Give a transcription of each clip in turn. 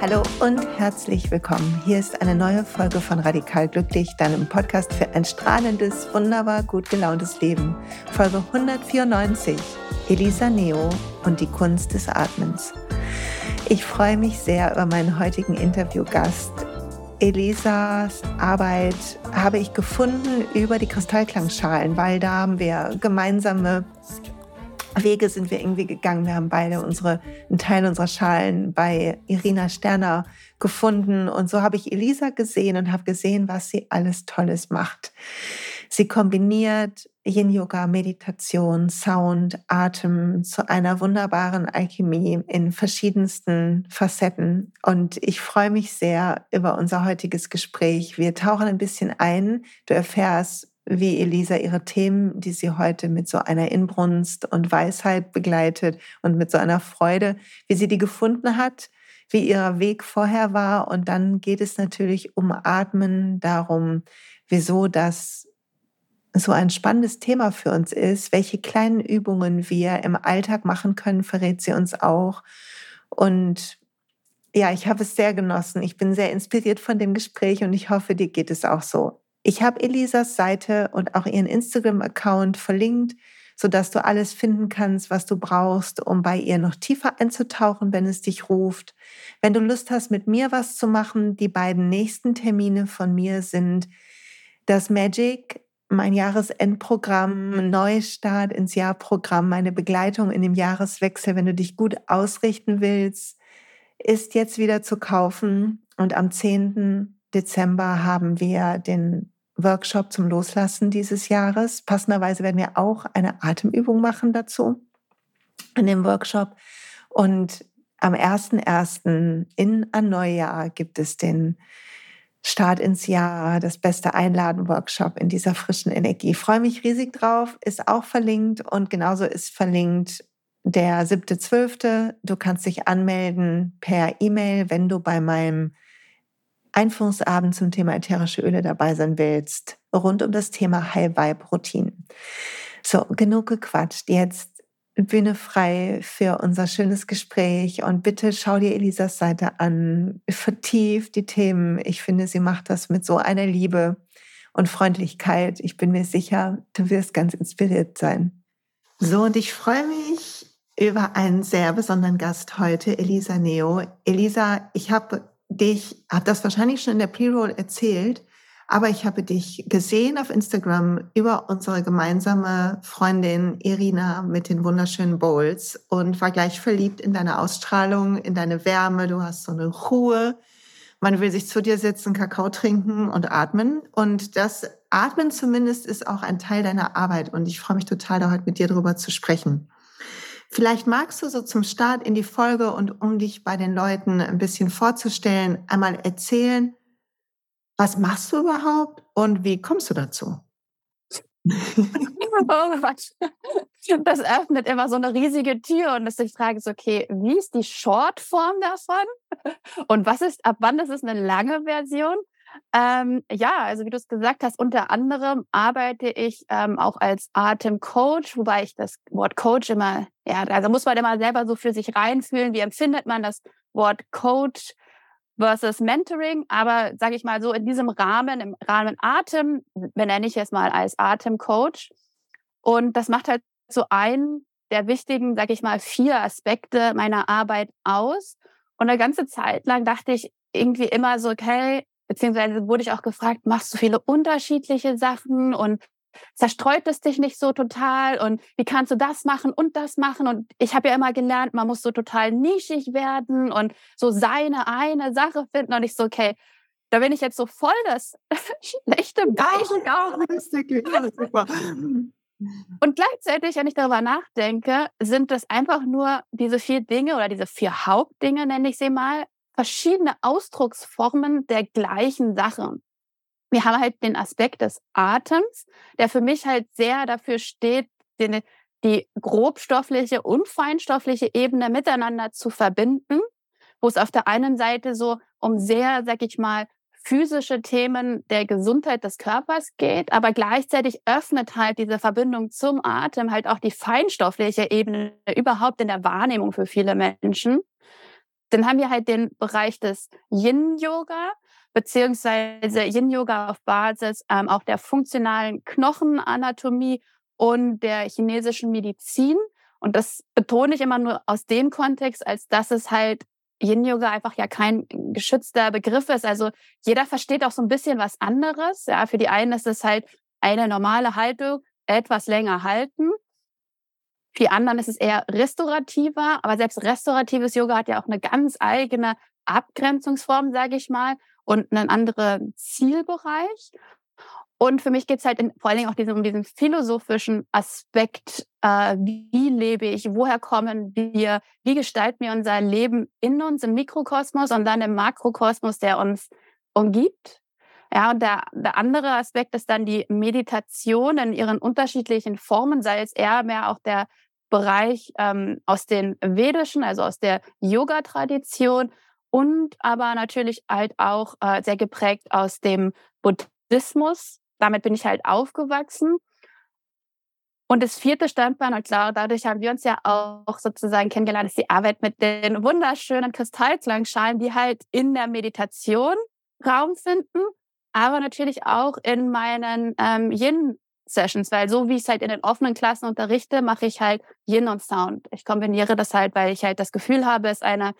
Hallo und herzlich willkommen. Hier ist eine neue Folge von Radikal Glücklich, deinem Podcast für ein strahlendes, wunderbar gut gelauntes Leben. Folge 194. Elisa Neo und die Kunst des Atmens. Ich freue mich sehr über meinen heutigen Interviewgast. Elisas Arbeit habe ich gefunden über die Kristallklangschalen, weil da haben wir gemeinsame Wege sind wir irgendwie gegangen. Wir haben beide unsere, einen Teil unserer Schalen bei Irina Sterner gefunden. Und so habe ich Elisa gesehen und habe gesehen, was sie alles Tolles macht. Sie kombiniert Yin-Yoga, Meditation, Sound, Atem zu einer wunderbaren Alchemie in verschiedensten Facetten. Und ich freue mich sehr über unser heutiges Gespräch. Wir tauchen ein bisschen ein. Du erfährst, wie Elisa ihre Themen, die sie heute mit so einer Inbrunst und Weisheit begleitet und mit so einer Freude, wie sie die gefunden hat, wie ihr Weg vorher war. Und dann geht es natürlich um Atmen, darum, wieso das so ein spannendes Thema für uns ist, welche kleinen Übungen wir im Alltag machen können, verrät sie uns auch. Und ja, ich habe es sehr genossen. Ich bin sehr inspiriert von dem Gespräch und ich hoffe, dir geht es auch so. Ich habe Elisas Seite und auch ihren Instagram-Account verlinkt, sodass du alles finden kannst, was du brauchst, um bei ihr noch tiefer einzutauchen, wenn es dich ruft. Wenn du Lust hast, mit mir was zu machen, die beiden nächsten Termine von mir sind das Magic, mein Jahresendprogramm, Neustart ins Jahrprogramm, meine Begleitung in dem Jahreswechsel, wenn du dich gut ausrichten willst, ist jetzt wieder zu kaufen. Und am 10. Dezember haben wir den Workshop zum Loslassen dieses Jahres. Passenderweise werden wir auch eine Atemübung machen dazu in dem Workshop. Und am 1.1. in ein Neujahr gibt es den Start ins Jahr, das beste Einladen-Workshop in dieser frischen Energie. Freue mich riesig drauf, ist auch verlinkt und genauso ist verlinkt der 7.12. Du kannst dich anmelden per E-Mail, wenn du bei meinem Einführungsabend zum Thema ätherische Öle dabei sein willst, rund um das Thema High Vibe Routine. So, genug gequatscht. Jetzt Bühne frei für unser schönes Gespräch und bitte schau dir Elisas Seite an, vertief die Themen. Ich finde, sie macht das mit so einer Liebe und Freundlichkeit. Ich bin mir sicher, du wirst ganz inspiriert sein. So, und ich freue mich über einen sehr besonderen Gast heute, Elisa Neo. Elisa, ich habe dich, hat das wahrscheinlich schon in der Pre-Roll erzählt, aber ich habe dich gesehen auf Instagram über unsere gemeinsame Freundin Irina mit den wunderschönen Bowls und war gleich verliebt in deine Ausstrahlung, in deine Wärme. Du hast so eine Ruhe. Man will sich zu dir setzen, Kakao trinken und atmen. Und das Atmen zumindest ist auch ein Teil deiner Arbeit. Und ich freue mich total, da heute mit dir drüber zu sprechen. Vielleicht magst du so zum Start in die Folge und um dich bei den Leuten ein bisschen vorzustellen, einmal erzählen, was machst du überhaupt und wie kommst du dazu? oh Das öffnet immer so eine riesige Tür und dass ich frage so, okay, wie ist die Shortform davon? Und was ist, ab wann ist es eine lange Version? Ähm, ja, also wie du es gesagt hast, unter anderem arbeite ich ähm, auch als Atemcoach, wobei ich das Wort Coach immer, ja, also muss man immer selber so für sich reinfühlen, wie empfindet man das Wort Coach versus Mentoring, aber sage ich mal so in diesem Rahmen, im Rahmen Atem, benenne ich es mal als Atemcoach. Und das macht halt so einen der wichtigen, sage ich mal, vier Aspekte meiner Arbeit aus. Und eine ganze Zeit lang dachte ich irgendwie immer so, okay, Beziehungsweise wurde ich auch gefragt, machst du viele unterschiedliche Sachen und zerstreut es dich nicht so total und wie kannst du das machen und das machen und ich habe ja immer gelernt, man muss so total nischig werden und so seine eine Sache finden und ich so, okay, da bin ich jetzt so voll das schlechte Beispiel. Ja. Und gleichzeitig, wenn ich darüber nachdenke, sind das einfach nur diese vier Dinge oder diese vier Hauptdinge, nenne ich sie mal, verschiedene Ausdrucksformen der gleichen Sache. Wir haben halt den Aspekt des Atems, der für mich halt sehr dafür steht, den, die grobstoffliche und feinstoffliche Ebene miteinander zu verbinden, wo es auf der einen Seite so um sehr, sag ich mal, physische Themen der Gesundheit des Körpers geht, aber gleichzeitig öffnet halt diese Verbindung zum Atem halt auch die feinstoffliche Ebene überhaupt in der Wahrnehmung für viele Menschen. Dann haben wir halt den Bereich des Yin-Yoga, beziehungsweise Yin-Yoga auf Basis ähm, auch der funktionalen Knochenanatomie und der chinesischen Medizin. Und das betone ich immer nur aus dem Kontext, als dass es halt Yin-Yoga einfach ja kein geschützter Begriff ist. Also jeder versteht auch so ein bisschen was anderes. Ja, für die einen ist es halt eine normale Haltung, etwas länger halten. Für die anderen ist es eher restaurativer, aber selbst restauratives Yoga hat ja auch eine ganz eigene Abgrenzungsform, sage ich mal, und einen anderen Zielbereich. Und für mich geht es halt in, vor allen Dingen auch diesen, um diesen philosophischen Aspekt, äh, wie lebe ich, woher kommen wir, wie gestalten wir unser Leben in uns im Mikrokosmos und dann im Makrokosmos, der uns umgibt. Ja, und der, der andere Aspekt ist dann die Meditation in ihren unterschiedlichen Formen, sei es eher mehr auch der Bereich ähm, aus den vedischen, also aus der Yoga-Tradition und aber natürlich halt auch äh, sehr geprägt aus dem Buddhismus, damit bin ich halt aufgewachsen. Und das vierte Standbein, und klar, dadurch haben wir uns ja auch sozusagen kennengelernt, ist die Arbeit mit den wunderschönen Kristallklangschalen, die halt in der Meditation Raum finden, aber natürlich auch in meinen ähm, Yin-Sessions, weil so wie ich es halt in den offenen Klassen unterrichte, mache ich halt Yin und Sound. Ich kombiniere das halt, weil ich halt das Gefühl habe, es eine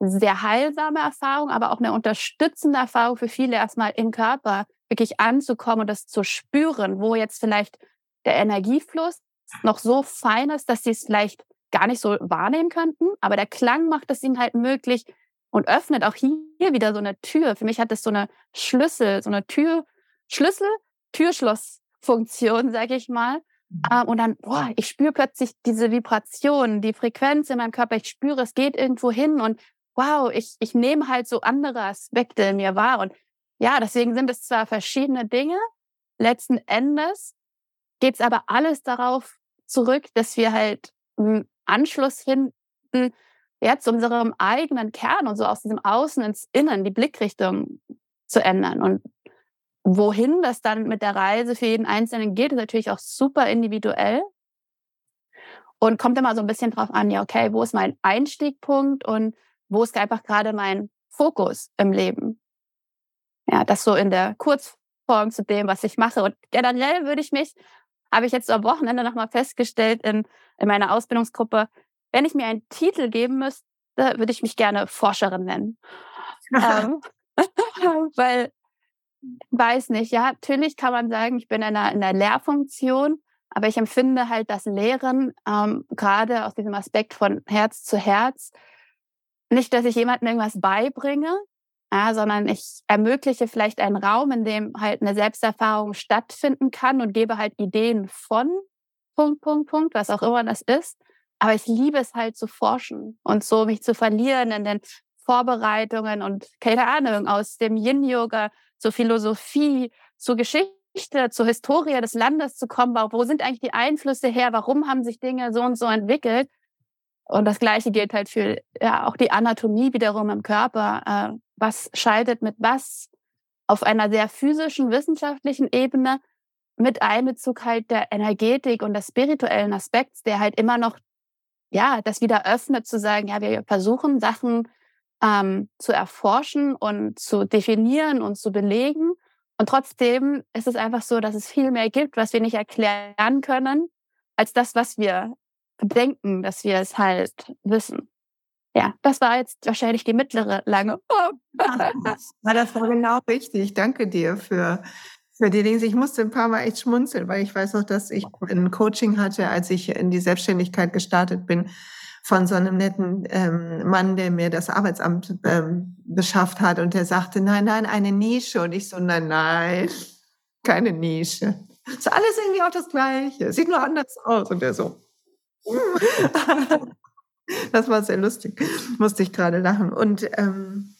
sehr heilsame Erfahrung, aber auch eine unterstützende Erfahrung für viele erstmal im Körper wirklich anzukommen und das zu spüren, wo jetzt vielleicht der Energiefluss noch so fein ist, dass sie es vielleicht gar nicht so wahrnehmen könnten, aber der Klang macht es ihnen halt möglich und öffnet auch hier wieder so eine Tür. Für mich hat es so eine Schlüssel, so eine Tür, Schlüssel, Türschlossfunktion, sage ich mal. Mhm. Ähm, und dann, boah, ich spüre plötzlich diese Vibration, die Frequenz in meinem Körper. Ich spüre, es geht irgendwo hin und wow, ich, ich nehme halt so andere Aspekte in mir wahr. Und ja, deswegen sind es zwar verschiedene Dinge, letzten Endes geht es aber alles darauf zurück, dass wir halt einen Anschluss finden, ja, zu unserem eigenen Kern und so aus diesem Außen ins Innen die Blickrichtung zu ändern. Und wohin das dann mit der Reise für jeden Einzelnen geht, ist natürlich auch super individuell. Und kommt immer so ein bisschen drauf an, ja, okay, wo ist mein Einstiegpunkt und wo ist einfach gerade mein Fokus im Leben? Ja, das so in der Kurzform zu dem, was ich mache. Und generell würde ich mich, habe ich jetzt am Wochenende nochmal festgestellt in, in meiner Ausbildungsgruppe, wenn ich mir einen Titel geben müsste, würde ich mich gerne Forscherin nennen. ähm, weil, weiß nicht, ja, natürlich kann man sagen, ich bin in einer, in einer Lehrfunktion, aber ich empfinde halt das Lehren ähm, gerade aus diesem Aspekt von Herz zu Herz, nicht, dass ich jemandem irgendwas beibringe, ja, sondern ich ermögliche vielleicht einen Raum, in dem halt eine Selbsterfahrung stattfinden kann und gebe halt Ideen von Punkt, Punkt, Punkt, was auch immer das ist. Aber ich liebe es halt zu forschen und so mich zu verlieren in den Vorbereitungen und keine Ahnung, aus dem Yin-Yoga zur Philosophie, zur Geschichte, zur Historie des Landes zu kommen. Wo sind eigentlich die Einflüsse her? Warum haben sich Dinge so und so entwickelt? Und das Gleiche gilt halt für ja, auch die Anatomie wiederum im Körper. Äh, was scheidet mit was auf einer sehr physischen, wissenschaftlichen Ebene mit Einbezug halt der Energetik und des spirituellen Aspekts, der halt immer noch, ja, das wieder öffnet, zu sagen, ja, wir versuchen Sachen ähm, zu erforschen und zu definieren und zu belegen. Und trotzdem ist es einfach so, dass es viel mehr gibt, was wir nicht erklären können, als das, was wir denken, dass wir es halt wissen. Ja, das war jetzt wahrscheinlich die mittlere lange. Ja, das war genau richtig. Danke dir für, für die Dinge. Ich musste ein paar Mal echt schmunzeln, weil ich weiß noch, dass ich ein Coaching hatte, als ich in die Selbstständigkeit gestartet bin, von so einem netten ähm, Mann, der mir das Arbeitsamt ähm, beschafft hat. Und der sagte, nein, nein, eine Nische. Und ich so, nein, nein, keine Nische. Ist alles irgendwie auch das Gleiche. Sieht nur anders aus. Und der so, das war sehr lustig. Musste ich gerade lachen. Und ähm,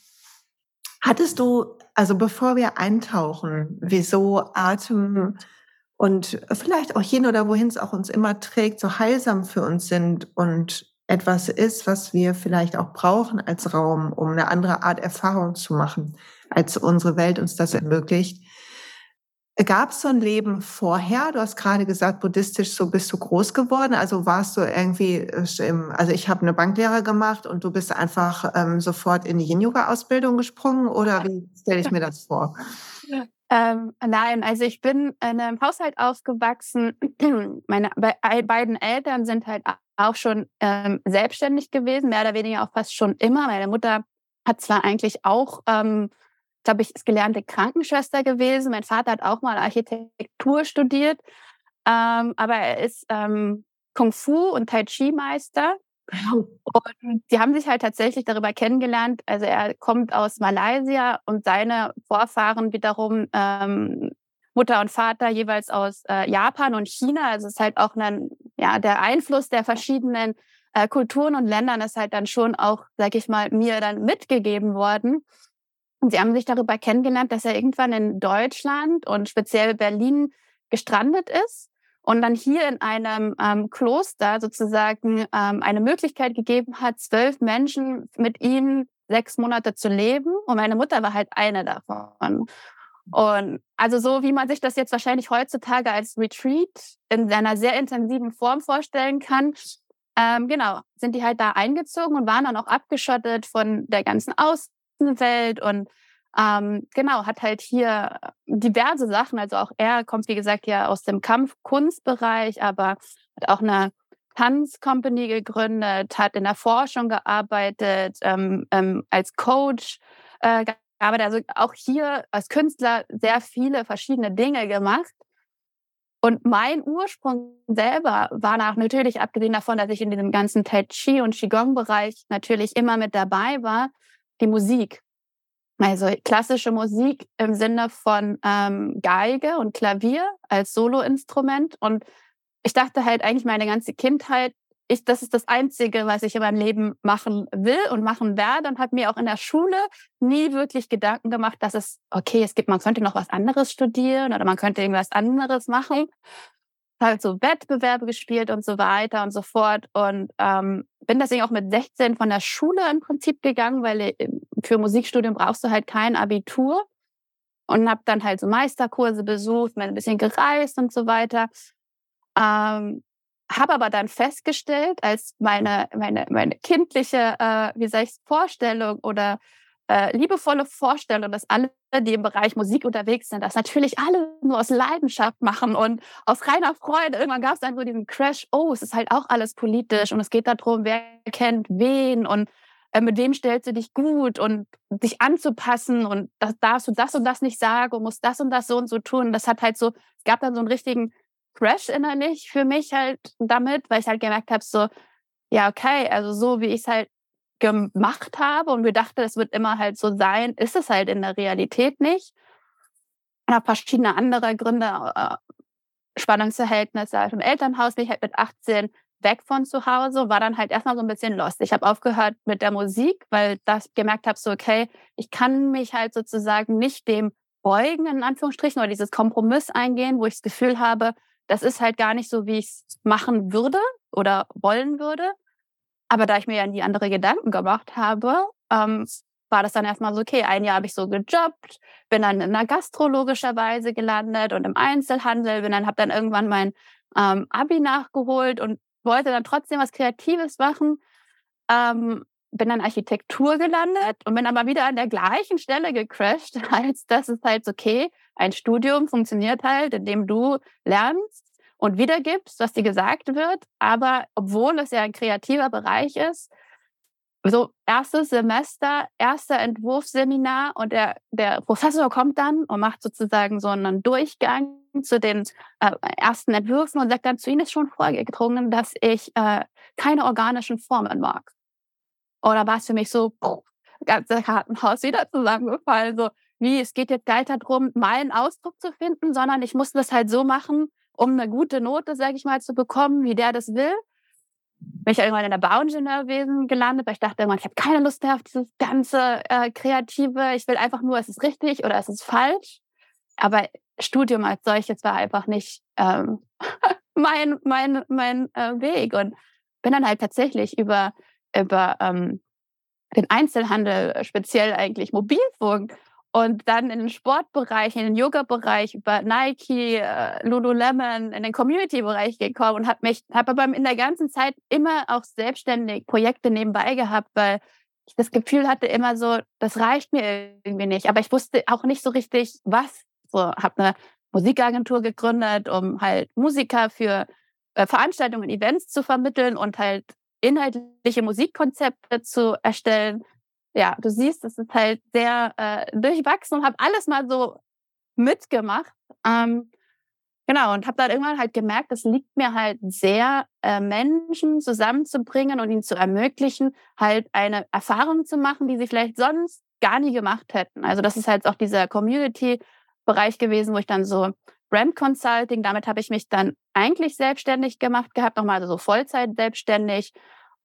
hattest du, also bevor wir eintauchen, wieso Atem und vielleicht auch hin oder wohin es auch uns immer trägt, so heilsam für uns sind und etwas ist, was wir vielleicht auch brauchen als Raum, um eine andere Art Erfahrung zu machen, als unsere Welt uns das ermöglicht. Gab es so ein Leben vorher? Du hast gerade gesagt, buddhistisch so bist du groß geworden. Also warst du irgendwie, äh, im, also ich habe eine Banklehre gemacht und du bist einfach ähm, sofort in die Yin-Yoga-Ausbildung gesprungen oder wie stelle ich mir das vor? Ähm, nein, also ich bin in einem Haushalt aufgewachsen. Meine be beiden Eltern sind halt auch schon ähm, selbstständig gewesen, mehr oder weniger auch fast schon immer. Meine Mutter hat zwar eigentlich auch, ähm, glaube ich, ist gelernte Krankenschwester gewesen. Mein Vater hat auch mal Architektur studiert, ähm, aber er ist ähm, Kung Fu und Tai Chi Meister. Und die haben sich halt tatsächlich darüber kennengelernt. Also er kommt aus Malaysia und seine Vorfahren wiederum ähm, Mutter und Vater jeweils aus äh, Japan und China. Also es ist halt auch ein, ja, der Einfluss der verschiedenen äh, Kulturen und Ländern ist halt dann schon auch, sag ich mal, mir dann mitgegeben worden. Und sie haben sich darüber kennengelernt, dass er irgendwann in Deutschland und speziell Berlin gestrandet ist und dann hier in einem ähm, Kloster sozusagen ähm, eine Möglichkeit gegeben hat, zwölf Menschen mit ihm sechs Monate zu leben. Und meine Mutter war halt eine davon. Und also so, wie man sich das jetzt wahrscheinlich heutzutage als Retreat in einer sehr intensiven Form vorstellen kann, ähm, genau, sind die halt da eingezogen und waren dann auch abgeschottet von der ganzen Außenwelt und ähm, genau, hat halt hier diverse Sachen. Also auch er kommt, wie gesagt, ja aus dem Kampfkunstbereich, aber hat auch eine Tanzcompany gegründet, hat in der Forschung gearbeitet, ähm, ähm, als Coach äh, gearbeitet. Also auch hier als Künstler sehr viele verschiedene Dinge gemacht. Und mein Ursprung selber war nach, natürlich abgesehen davon, dass ich in diesem ganzen Tai Chi und Qigong-Bereich natürlich immer mit dabei war, die Musik. Also klassische Musik im Sinne von ähm, Geige und Klavier als Soloinstrument. Und ich dachte halt eigentlich meine ganze Kindheit, ich, das ist das Einzige, was ich in meinem Leben machen will und machen werde. Und habe mir auch in der Schule nie wirklich Gedanken gemacht, dass es, okay, es gibt, man könnte noch was anderes studieren oder man könnte irgendwas anderes machen halt so Wettbewerbe gespielt und so weiter und so fort. Und ähm, bin deswegen auch mit 16 von der Schule im Prinzip gegangen, weil äh, für Musikstudium brauchst du halt kein Abitur. Und habe dann halt so Meisterkurse besucht, bin ein bisschen gereist und so weiter. Ähm, habe aber dann festgestellt, als meine, meine, meine kindliche, äh, wie sag ich, Vorstellung oder äh, liebevolle Vorstellung, dass alle, die im Bereich Musik unterwegs sind, das natürlich alle nur aus Leidenschaft machen und aus reiner Freude. Irgendwann gab es dann so diesen Crash, oh, es ist halt auch alles politisch und es geht darum, wer kennt wen und äh, mit wem stellst du dich gut und dich anzupassen und das darfst du das und das nicht sagen und musst das und das so und so tun. Das hat halt so, es gab dann so einen richtigen Crash innerlich für mich halt damit, weil ich halt gemerkt habe, so, ja, okay, also so wie ich es halt gemacht habe und wir dachten, es wird immer halt so sein, ist es halt in der Realität nicht. Und verschiedene andere Gründe, äh, Spannungsverhältnisse halt im Elternhaus, bin ich halt mit 18 weg von zu Hause, war dann halt erstmal so ein bisschen lost. Ich habe aufgehört mit der Musik, weil das gemerkt habe, so okay, ich kann mich halt sozusagen nicht dem beugen, in Anführungsstrichen, oder dieses Kompromiss eingehen, wo ich das Gefühl habe, das ist halt gar nicht so, wie ich es machen würde oder wollen würde. Aber da ich mir ja nie andere Gedanken gemacht habe, ähm, war das dann erstmal so, okay, ein Jahr habe ich so gejobbt, bin dann in einer gastrologischerweise gelandet und im Einzelhandel, bin dann, habe dann irgendwann mein ähm, Abi nachgeholt und wollte dann trotzdem was Kreatives machen. Ähm, bin dann Architektur gelandet und bin aber wieder an der gleichen Stelle gecrashed, als das ist halt okay, ein Studium funktioniert halt, indem du lernst und wiedergibst, was dir gesagt wird. Aber obwohl es ja ein kreativer Bereich ist, so erstes Semester, erster Entwurfsseminar und der, der Professor kommt dann und macht sozusagen so einen Durchgang zu den äh, ersten Entwürfen und sagt dann, zu Ihnen ist schon vorgedrungen, dass ich äh, keine organischen Formen mag. Oder war es für mich so, puh, ganze Kartenhaus wieder zusammengefallen, so wie es geht jetzt gar nicht darum, meinen Ausdruck zu finden, sondern ich muss das halt so machen, um eine gute Note, sage ich mal, zu bekommen, wie der das will. Bin ich irgendwann in der Bauingenieurwesen gelandet, weil ich dachte irgendwann, ich habe keine Lust mehr auf dieses ganze äh, Kreative. Ich will einfach nur, es ist richtig oder es ist falsch. Aber Studium als solches war einfach nicht ähm, mein, mein, mein äh, Weg. Und bin dann halt tatsächlich über, über ähm, den Einzelhandel, speziell eigentlich Mobilfunk und dann in den Sportbereich, in den Yoga-Bereich über Nike, äh, Lululemon, in den Community-Bereich gekommen und habe mich, habe aber in der ganzen Zeit immer auch selbstständig Projekte nebenbei gehabt, weil ich das Gefühl hatte immer so, das reicht mir irgendwie nicht. Aber ich wusste auch nicht so richtig, was. So, habe eine Musikagentur gegründet, um halt Musiker für äh, Veranstaltungen, Events zu vermitteln und halt inhaltliche Musikkonzepte zu erstellen. Ja, du siehst, es ist halt sehr äh, durchwachsen und habe alles mal so mitgemacht. Ähm, genau, und habe dann irgendwann halt gemerkt, es liegt mir halt sehr, äh, Menschen zusammenzubringen und ihnen zu ermöglichen, halt eine Erfahrung zu machen, die sie vielleicht sonst gar nie gemacht hätten. Also das ist halt auch dieser Community-Bereich gewesen, wo ich dann so Brand Consulting, damit habe ich mich dann eigentlich selbstständig gemacht gehabt, nochmal so Vollzeit selbstständig,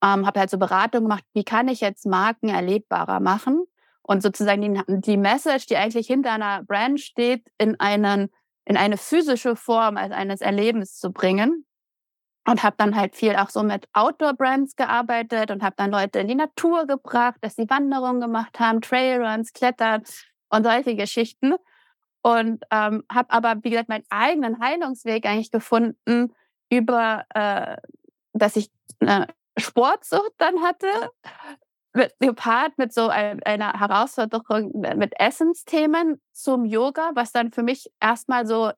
ähm, habe halt so Beratung gemacht, wie kann ich jetzt Marken erlebbarer machen und sozusagen die, die Message, die eigentlich hinter einer Brand steht, in einen in eine physische Form als eines Erlebens zu bringen. Und habe dann halt viel auch so mit Outdoor-Brands gearbeitet und habe dann Leute in die Natur gebracht, dass sie Wanderungen gemacht haben, Trailruns, Klettern und solche Geschichten. Und ähm, habe aber, wie gesagt, meinen eigenen Heilungsweg eigentlich gefunden über, äh, dass ich eine Sportsucht dann hatte, mit, gepaart mit so ein, einer Herausforderung mit Essensthemen zum Yoga, was dann für mich erstmal so,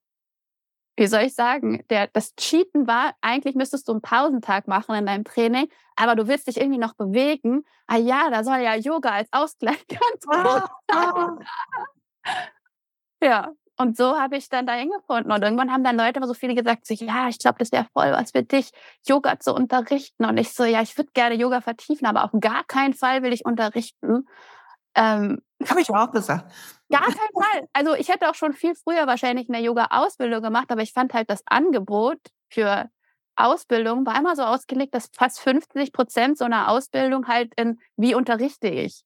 wie soll ich sagen, der, das Cheaten war, eigentlich müsstest du einen Pausentag machen in deinem Training, aber du willst dich irgendwie noch bewegen. Ah ja, da soll ja Yoga als Ausgleich ganz gut sein. ja, und so habe ich dann dahin gefunden. Und irgendwann haben dann Leute so viele gesagt, so, ja, ich glaube, das wäre voll was für dich, Yoga zu unterrichten. Und ich so, ja, ich würde gerne Yoga vertiefen, aber auf gar keinen Fall will ich unterrichten. Ähm, habe ich auch gesagt. Gar keinen Fall. Also ich hätte auch schon viel früher wahrscheinlich eine Yoga-Ausbildung gemacht, aber ich fand halt das Angebot für Ausbildung war immer so ausgelegt, dass fast 50 Prozent so einer Ausbildung halt in, wie unterrichte ich,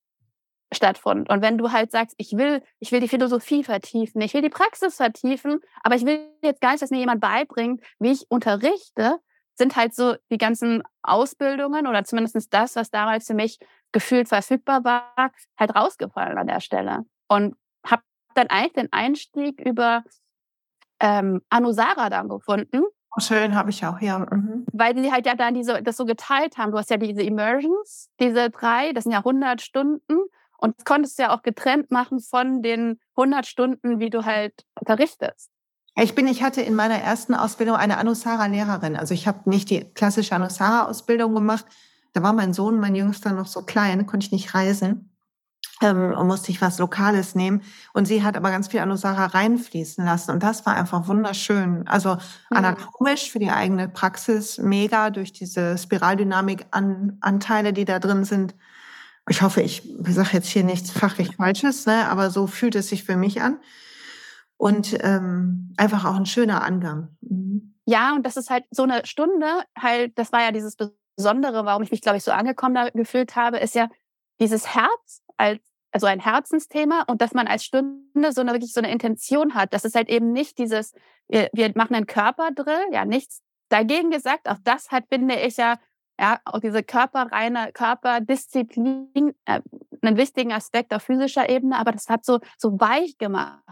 stattfand. Und wenn du halt sagst, ich will, ich will die Philosophie vertiefen, ich will die Praxis vertiefen, aber ich will jetzt gar nicht, dass mir jemand beibringt, wie ich unterrichte, sind halt so die ganzen Ausbildungen oder zumindest das, was damals für mich gefühlt verfügbar war, halt rausgefallen an der Stelle. Und habe dann eigentlich den Einstieg über ähm, Anusara dann gefunden. Oh, schön, habe ich auch, ja. Mhm. Weil die halt ja dann diese, das so geteilt haben. Du hast ja diese Immersions, diese drei, das sind ja 100 Stunden. Und das konntest du ja auch getrennt machen von den 100 Stunden, wie du halt unterrichtest. Ich bin, ich hatte in meiner ersten Ausbildung eine Anusara-Lehrerin. Also ich habe nicht die klassische Anusara-Ausbildung gemacht. Da war mein Sohn, mein Jüngster, noch so klein, konnte ich nicht reisen ähm, und musste ich was Lokales nehmen. Und sie hat aber ganz viel Anusara reinfließen lassen. Und das war einfach wunderschön. Also mhm. anatomisch für die eigene Praxis mega durch diese Spiraldynamik-Anteile, die da drin sind ich hoffe, ich sage jetzt hier nichts fachlich Falsches, ne, aber so fühlt es sich für mich an. Und ähm, einfach auch ein schöner Angang. Mhm. Ja, und das ist halt so eine Stunde, halt, das war ja dieses Besondere, warum ich mich, glaube ich, so angekommen gefühlt habe, ist ja dieses Herz als also ein Herzensthema und dass man als Stunde so eine wirklich so eine Intention hat. Das ist halt eben nicht dieses, wir, wir machen einen Körperdrill, ja, nichts dagegen gesagt. Auch das hat, finde ich ja, ja, auch diese körperreine Körperdisziplin, äh, einen wichtigen Aspekt auf physischer Ebene, aber das hat so, so weich gemacht.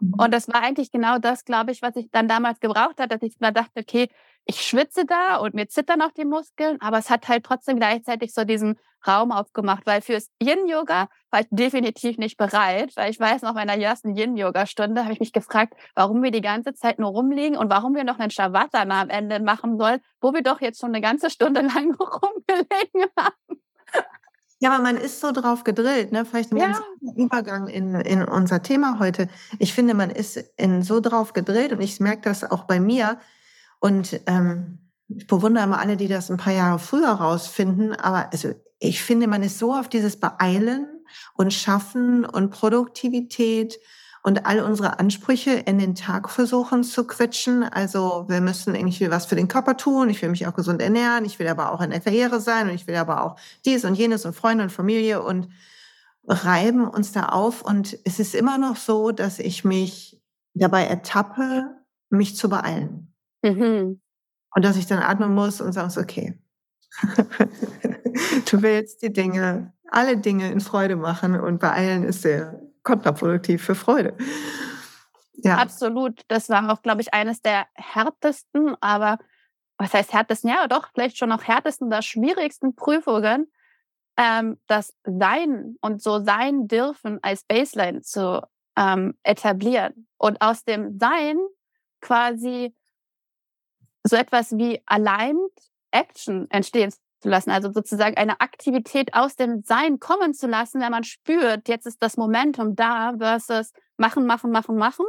Mhm. Und das war eigentlich genau das, glaube ich, was ich dann damals gebraucht hat, dass ich mir dachte, okay, ich schwitze da und mir zittern auch die Muskeln, aber es hat halt trotzdem gleichzeitig so diesen Raum aufgemacht, weil fürs Yin-Yoga war ich definitiv nicht bereit, weil ich weiß noch, in der ersten Yin-Yoga-Stunde habe ich mich gefragt, warum wir die ganze Zeit nur rumliegen und warum wir noch einen Shavasana am Ende machen sollen, wo wir doch jetzt schon eine ganze Stunde lang rumgelegen haben. Ja, aber man ist so drauf gedrillt, ne? Vielleicht ein ja. ganz Übergang in, in unser Thema heute. Ich finde, man ist in so drauf gedrillt und ich merke das auch bei mir. Und ähm, ich bewundere immer alle, die das ein paar Jahre früher rausfinden. Aber also ich finde, man ist so auf dieses Beeilen und Schaffen und Produktivität und all unsere Ansprüche in den Tag versuchen zu quetschen. Also wir müssen irgendwie was für den Körper tun. Ich will mich auch gesund ernähren. Ich will aber auch in der Karriere sein und ich will aber auch dies und jenes und Freunde und Familie und reiben uns da auf. Und es ist immer noch so, dass ich mich dabei ertappe, mich zu beeilen. Mhm. Und dass ich dann atmen muss und sagen, okay, du willst die Dinge, alle Dinge in Freude machen und bei allen ist sehr kontraproduktiv für Freude. Ja. Absolut. Das war auch, glaube ich, eines der härtesten, aber was heißt härtesten? Ja, doch, vielleicht schon noch härtesten der schwierigsten Prüfungen, ähm, das Sein und so sein dürfen als Baseline zu ähm, etablieren und aus dem Sein quasi so etwas wie Aligned Action entstehen zu lassen, also sozusagen eine Aktivität aus dem Sein kommen zu lassen, wenn man spürt, jetzt ist das Momentum da versus machen, machen, machen, machen.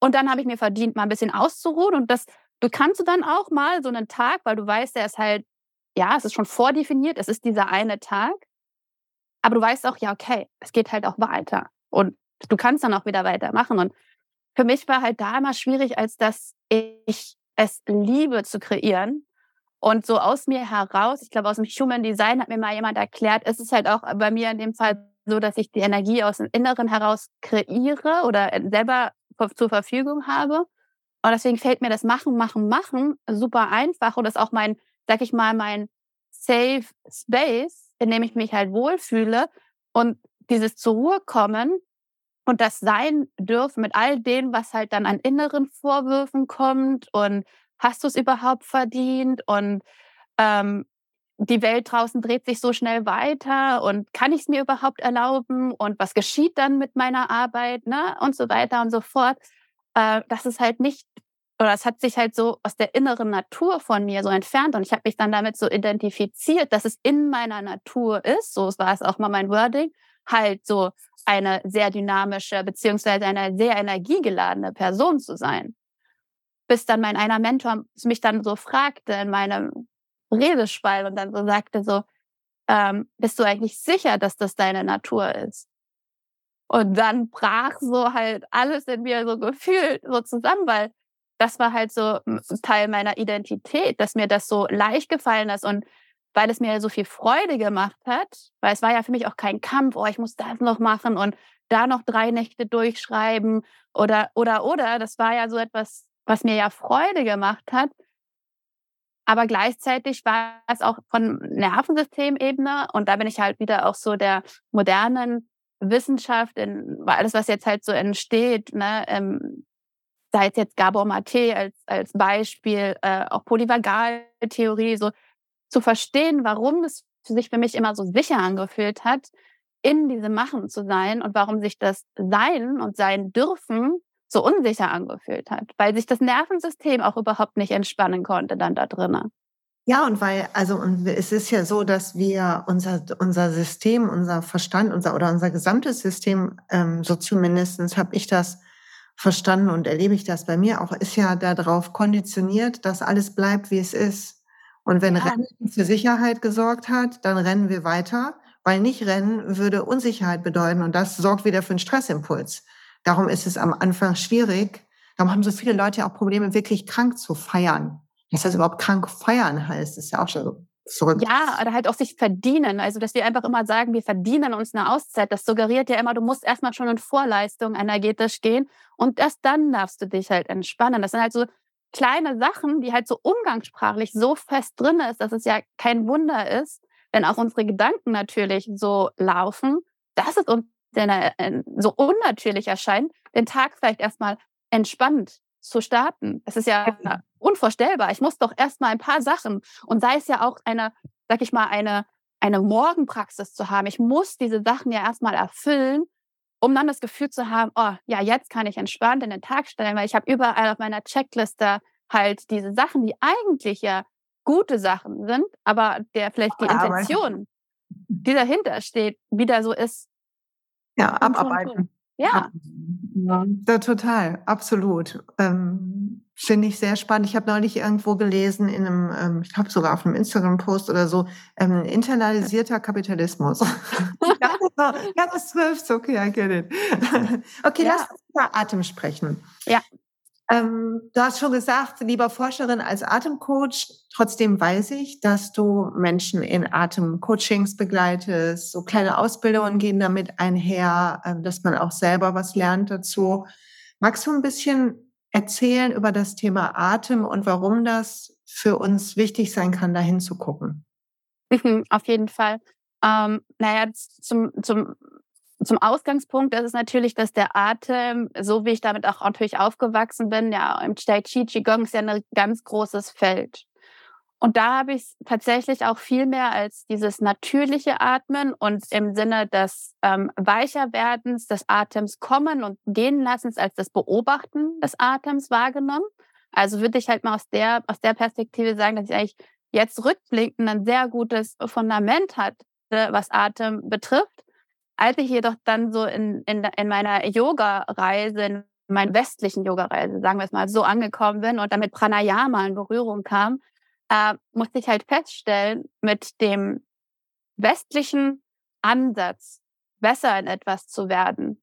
Und dann habe ich mir verdient, mal ein bisschen auszuruhen. Und das, du kannst dann auch mal so einen Tag, weil du weißt, der ist halt, ja, es ist schon vordefiniert, es ist dieser eine Tag, aber du weißt auch, ja, okay, es geht halt auch weiter. Und du kannst dann auch wieder weitermachen. Und für mich war halt da immer schwierig, als dass ich es liebe zu kreieren. Und so aus mir heraus, ich glaube, aus dem Human Design hat mir mal jemand erklärt, es ist halt auch bei mir in dem Fall so, dass ich die Energie aus dem Inneren heraus kreiere oder selber zur Verfügung habe. Und deswegen fällt mir das Machen, Machen, Machen super einfach und das ist auch mein, sag ich mal, mein Safe Space, in dem ich mich halt wohlfühle. Und dieses zur Ruhe kommen und das sein dürfen mit all dem, was halt dann an inneren Vorwürfen kommt und hast du es überhaupt verdient und ähm, die Welt draußen dreht sich so schnell weiter und kann ich es mir überhaupt erlauben und was geschieht dann mit meiner Arbeit ne? und so weiter und so fort. Äh, das ist halt nicht, oder es hat sich halt so aus der inneren Natur von mir so entfernt und ich habe mich dann damit so identifiziert, dass es in meiner Natur ist, so war es auch mal mein Wording, halt so eine sehr dynamische beziehungsweise eine sehr energiegeladene Person zu sein. Bis dann mein einer Mentor mich dann so fragte in meinem Redespalt und dann so sagte so, ähm, bist du eigentlich sicher, dass das deine Natur ist? Und dann brach so halt alles in mir so gefühlt so zusammen, weil das war halt so Teil meiner Identität, dass mir das so leicht gefallen ist und weil es mir so viel Freude gemacht hat, weil es war ja für mich auch kein Kampf, oh, ich muss das noch machen und da noch drei Nächte durchschreiben oder, oder, oder. Das war ja so etwas, was mir ja Freude gemacht hat. Aber gleichzeitig war es auch von Nervensystemebene und da bin ich halt wieder auch so der modernen Wissenschaft, in, alles, was jetzt halt so entsteht, ne, ähm, sei es jetzt Gabor Mate als, als Beispiel, äh, auch Polyvagaltheorie, so zu verstehen, warum es sich für mich immer so sicher angefühlt hat, in diesem Machen zu sein und warum sich das Sein und Sein dürfen so unsicher angefühlt hat, weil sich das Nervensystem auch überhaupt nicht entspannen konnte dann da drinnen. Ja, und weil, also, und es ist ja so, dass wir unser, unser System, unser Verstand, unser oder unser gesamtes System, ähm, so zumindestens habe ich das verstanden und erlebe ich das bei mir auch, ist ja darauf konditioniert, dass alles bleibt, wie es ist. Und wenn ja. Rennen für Sicherheit gesorgt hat, dann rennen wir weiter, weil nicht rennen würde Unsicherheit bedeuten und das sorgt wieder für einen Stressimpuls. Darum ist es am Anfang schwierig. Darum haben so viele Leute auch Probleme, wirklich krank zu feiern. Dass das überhaupt krank feiern heißt, ist ja auch schon so Zurück. Ja, oder halt auch sich verdienen. Also, dass wir einfach immer sagen, wir verdienen uns eine Auszeit. Das suggeriert ja immer, du musst erstmal schon in Vorleistung energetisch gehen und erst dann darfst du dich halt entspannen. Das sind halt so kleine Sachen, die halt so umgangssprachlich so fest drin ist, dass es ja kein Wunder ist, wenn auch unsere Gedanken natürlich so laufen, dass es uns äh, so unnatürlich erscheint, den Tag vielleicht erstmal entspannt zu starten. Es ist ja unvorstellbar. Ich muss doch erstmal ein paar Sachen und sei es ja auch eine, sag ich mal, eine, eine Morgenpraxis zu haben. Ich muss diese Sachen ja erstmal erfüllen, um dann das Gefühl zu haben, oh, ja, jetzt kann ich entspannt in den Tag stellen, weil ich habe überall auf meiner Checkliste halt diese Sachen, die eigentlich ja gute Sachen sind, aber der vielleicht die Intention, die dahinter steht, wieder so ist. Ja, abarbeiten. Ja. ja. total, absolut. Ähm, Finde ich sehr spannend. Ich habe neulich irgendwo gelesen, in einem, ähm, ich glaube sogar auf einem Instagram-Post oder so, ähm, internalisierter Kapitalismus. ja, das zwölf, okay, I get it. okay, ja. lass uns über Atem sprechen. Ja. Ähm, du hast schon gesagt, lieber Forscherin als Atemcoach. Trotzdem weiß ich, dass du Menschen in Atemcoachings begleitest. So kleine Ausbildungen gehen damit einher, äh, dass man auch selber was lernt dazu. Magst du ein bisschen erzählen über das Thema Atem und warum das für uns wichtig sein kann, dahin zu gucken? Auf jeden Fall. Ähm, naja, zum, zum, zum Ausgangspunkt ist es natürlich, dass der Atem, so wie ich damit auch natürlich aufgewachsen bin, ja, im Tai Chi Qigong ist ja ein ganz großes Feld. Und da habe ich tatsächlich auch viel mehr als dieses natürliche Atmen und im Sinne des ähm, Weicherwerdens des Atems kommen und gehen lassens als das Beobachten des Atems wahrgenommen. Also würde ich halt mal aus der, aus der Perspektive sagen, dass ich eigentlich jetzt rückblickend ein sehr gutes Fundament hatte, was Atem betrifft. Als ich jedoch dann so in, in, in meiner Yoga-Reise, in meiner westlichen Yoga-Reise, sagen wir es mal, so angekommen bin und dann mit Pranayama in Berührung kam, äh, musste ich halt feststellen, mit dem westlichen Ansatz besser in etwas zu werden.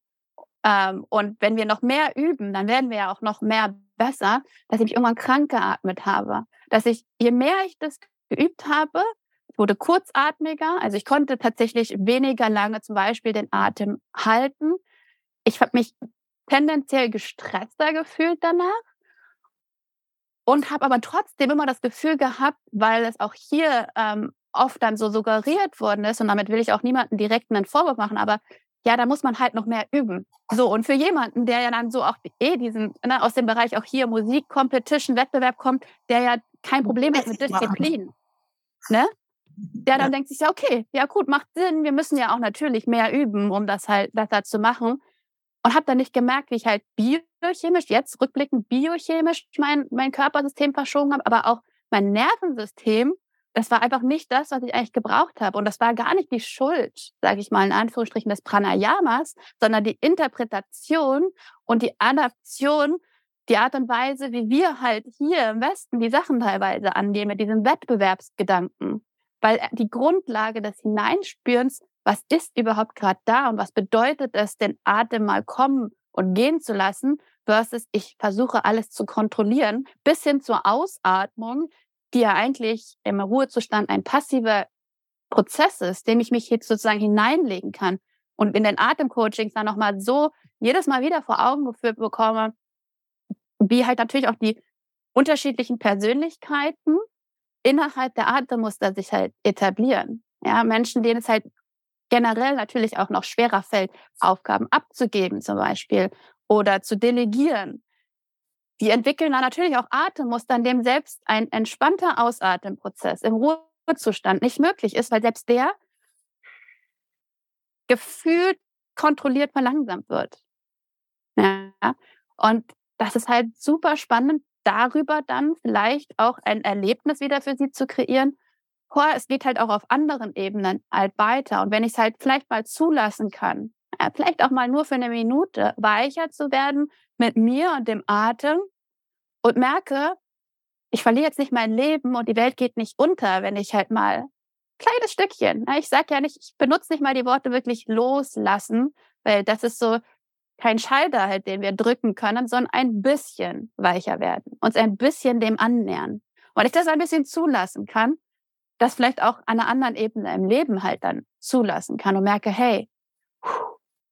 Ähm, und wenn wir noch mehr üben, dann werden wir ja auch noch mehr besser, dass ich mich irgendwann krank geatmet habe. Dass ich, je mehr ich das geübt habe, wurde kurzatmiger. Also ich konnte tatsächlich weniger lange zum Beispiel den Atem halten. Ich habe mich tendenziell gestresster gefühlt danach und habe aber trotzdem immer das Gefühl gehabt, weil es auch hier ähm, oft dann so suggeriert worden ist, und damit will ich auch niemanden direkt einen Vorwurf machen, aber ja, da muss man halt noch mehr üben. So, und für jemanden, der ja dann so auch eh diesen, ne, aus dem Bereich auch hier Musik, Competition, Wettbewerb kommt, der ja kein Problem hat mit Disziplin, ne? Der dann ja. denkt sich ja, okay, ja gut, macht Sinn, wir müssen ja auch natürlich mehr üben, um das halt besser zu machen. Und habe dann nicht gemerkt, wie ich halt biochemisch, jetzt rückblickend biochemisch mein, mein Körpersystem verschoben habe, aber auch mein Nervensystem das war einfach nicht das, was ich eigentlich gebraucht habe. Und das war gar nicht die Schuld, sage ich mal in Anführungsstrichen, des Pranayamas, sondern die Interpretation und die Adaption, die Art und Weise, wie wir halt hier im Westen die Sachen teilweise angehen, mit diesem Wettbewerbsgedanken. Weil die Grundlage des Hineinspürens, was ist überhaupt gerade da und was bedeutet es, den Atem mal kommen und gehen zu lassen, versus ich versuche alles zu kontrollieren, bis hin zur Ausatmung, die ja eigentlich im Ruhezustand ein passiver Prozess ist, dem ich mich jetzt sozusagen hineinlegen kann und in den Atemcoachings dann nochmal so jedes Mal wieder vor Augen geführt bekomme, wie halt natürlich auch die unterschiedlichen Persönlichkeiten innerhalb der Atemmuster sich halt etablieren. Ja, Menschen, denen es halt generell natürlich auch noch schwerer fällt, Aufgaben abzugeben zum Beispiel oder zu delegieren die entwickeln dann natürlich auch Atemmuster, in dem selbst ein entspannter Ausatemprozess im Ruhezustand nicht möglich ist, weil selbst der gefühlt kontrolliert verlangsamt wird. Ja. Und das ist halt super spannend, darüber dann vielleicht auch ein Erlebnis wieder für sie zu kreieren. Boah, es geht halt auch auf anderen Ebenen halt weiter. Und wenn ich es halt vielleicht mal zulassen kann, vielleicht auch mal nur für eine Minute weicher zu werden mit mir und dem Atem und merke, ich verliere jetzt nicht mein Leben und die Welt geht nicht unter, wenn ich halt mal kleines Stückchen. Ne? Ich sage ja nicht, ich benutze nicht mal die Worte wirklich loslassen, weil das ist so kein Schalter halt, den wir drücken können, sondern ein bisschen weicher werden, uns ein bisschen dem annähern. Und ich das ein bisschen zulassen kann, das vielleicht auch an einer anderen Ebene im Leben halt dann zulassen kann und merke, hey,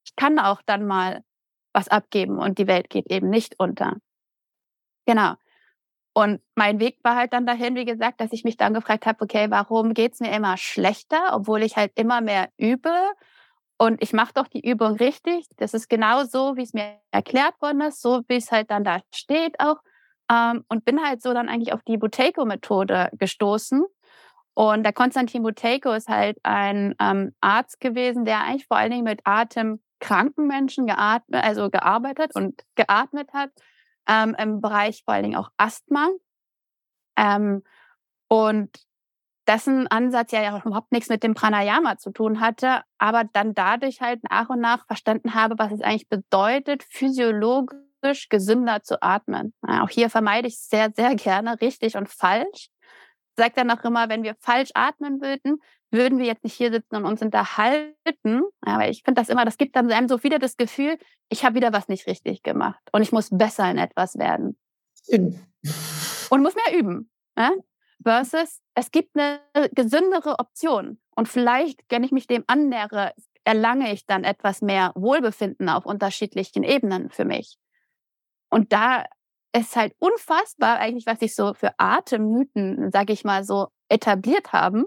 ich kann auch dann mal was abgeben und die Welt geht eben nicht unter. Genau. Und mein Weg war halt dann dahin, wie gesagt, dass ich mich dann gefragt habe, okay, warum geht es mir immer schlechter, obwohl ich halt immer mehr übe und ich mache doch die Übung richtig. Das ist genau so, wie es mir erklärt worden ist, so wie es halt dann da steht auch. Ähm, und bin halt so dann eigentlich auf die Buteiko-Methode gestoßen. Und der Konstantin Buteiko ist halt ein ähm, Arzt gewesen, der eigentlich vor allen Dingen mit atemkranken Menschen geatmet, also gearbeitet und geatmet hat ähm, im Bereich vor allen Dingen auch Asthma. Ähm, und dessen Ansatz ja überhaupt nichts mit dem Pranayama zu tun hatte, aber dann dadurch halt nach und nach verstanden habe, was es eigentlich bedeutet, physiologisch gesünder zu atmen. Auch hier vermeide ich sehr, sehr gerne richtig und falsch. Sagt dann auch immer, wenn wir falsch atmen würden, würden wir jetzt nicht hier sitzen und uns unterhalten. Aber ich finde das immer, das gibt dann einem so wieder das Gefühl, ich habe wieder was nicht richtig gemacht und ich muss besser in etwas werden. Und muss mehr üben. Versus, es gibt eine gesündere Option. Und vielleicht, wenn ich mich dem annähere, erlange ich dann etwas mehr Wohlbefinden auf unterschiedlichen Ebenen für mich. Und da ist halt unfassbar eigentlich, was sich so für Atemmythen, sag ich mal, so etabliert haben,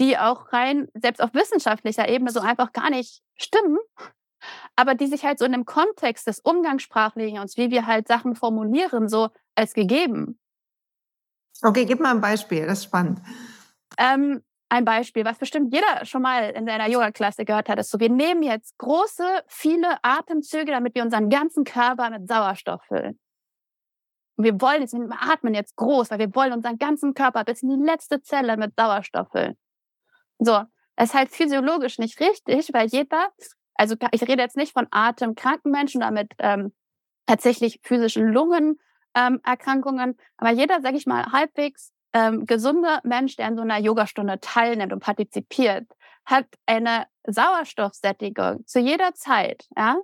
die auch rein, selbst auf wissenschaftlicher Ebene so einfach gar nicht stimmen, aber die sich halt so in dem Kontext des Umgangssprachlichen und wie wir halt Sachen formulieren, so als gegeben. Okay, gib mal ein Beispiel, das ist spannend. Ähm, ein Beispiel, was bestimmt jeder schon mal in seiner Yoga-Klasse gehört hat, ist so, wir nehmen jetzt große, viele Atemzüge, damit wir unseren ganzen Körper mit Sauerstoff füllen. Und wir wollen jetzt, wir atmen jetzt groß, weil wir wollen unseren ganzen Körper bis in die letzte Zelle mit Sauerstoff füllen. So, das ist halt physiologisch nicht richtig, weil jeder, also ich rede jetzt nicht von atemkranken Menschen oder mit ähm, tatsächlich physischen Lungenerkrankungen, ähm, aber jeder, sag ich mal, halbwegs ähm, gesunder Mensch, der an so einer Yogastunde teilnimmt und partizipiert, hat eine Sauerstoffsättigung zu jeder Zeit, ja,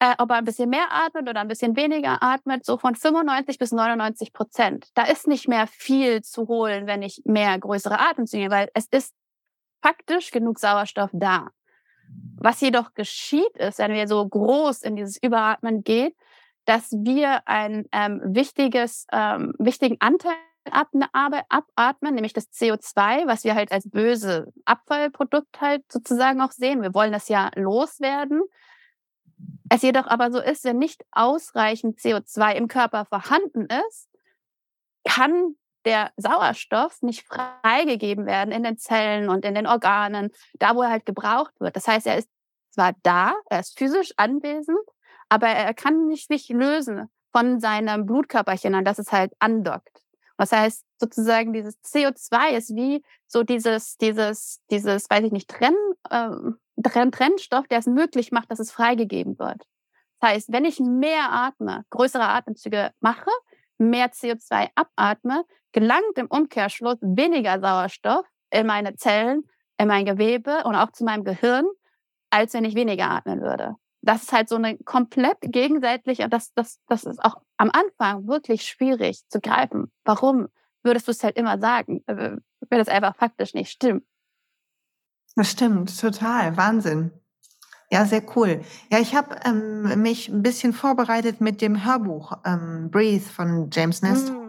äh, ob er ein bisschen mehr atmet oder ein bisschen weniger atmet, so von 95 bis 99 Prozent. Da ist nicht mehr viel zu holen, wenn ich mehr größere Atemzüge, weil es ist faktisch genug Sauerstoff da. Was jedoch geschieht ist, wenn wir so groß in dieses Überatmen gehen, dass wir ein ähm, wichtiges, ähm, wichtigen Anteil abatmen, nämlich das CO2, was wir halt als böse Abfallprodukt halt sozusagen auch sehen. Wir wollen das ja loswerden. Es jedoch aber so ist, wenn nicht ausreichend CO2 im Körper vorhanden ist, kann der Sauerstoff nicht freigegeben werden in den Zellen und in den Organen, da wo er halt gebraucht wird. Das heißt, er ist zwar da, er ist physisch anwesend, aber er kann nicht sich lösen von seinem Blutkörperchen, an das es halt andockt. Das heißt, sozusagen dieses CO2 ist wie so dieses, dieses, dieses, weiß ich nicht, Trenn, äh, Trenn, Trennstoff, der es möglich macht, dass es freigegeben wird. Das heißt, wenn ich mehr atme, größere Atemzüge mache, mehr CO2 abatme, gelangt im Umkehrschluss weniger Sauerstoff in meine Zellen, in mein Gewebe und auch zu meinem Gehirn, als wenn ich weniger atmen würde das ist halt so eine komplett gegenseitige, das, das, das ist auch am Anfang wirklich schwierig zu greifen. Warum würdest du es halt immer sagen, äh, wenn das einfach faktisch nicht stimmt? Das stimmt, total, Wahnsinn. Ja, sehr cool. Ja, ich habe ähm, mich ein bisschen vorbereitet mit dem Hörbuch ähm, Breathe von James Nest. Mm.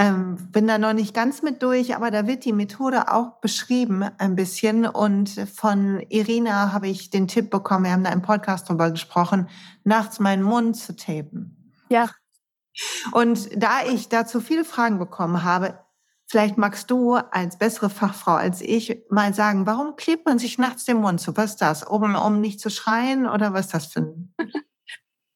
Ähm, bin da noch nicht ganz mit durch, aber da wird die Methode auch beschrieben ein bisschen. Und von Irina habe ich den Tipp bekommen, wir haben da im Podcast drüber gesprochen, nachts meinen Mund zu tapen. Ja. Und da ich dazu viele Fragen bekommen habe, vielleicht magst du als bessere Fachfrau als ich mal sagen, warum klebt man sich nachts den Mund zu? Was ist das? Um, um nicht zu schreien oder was ist das für ein?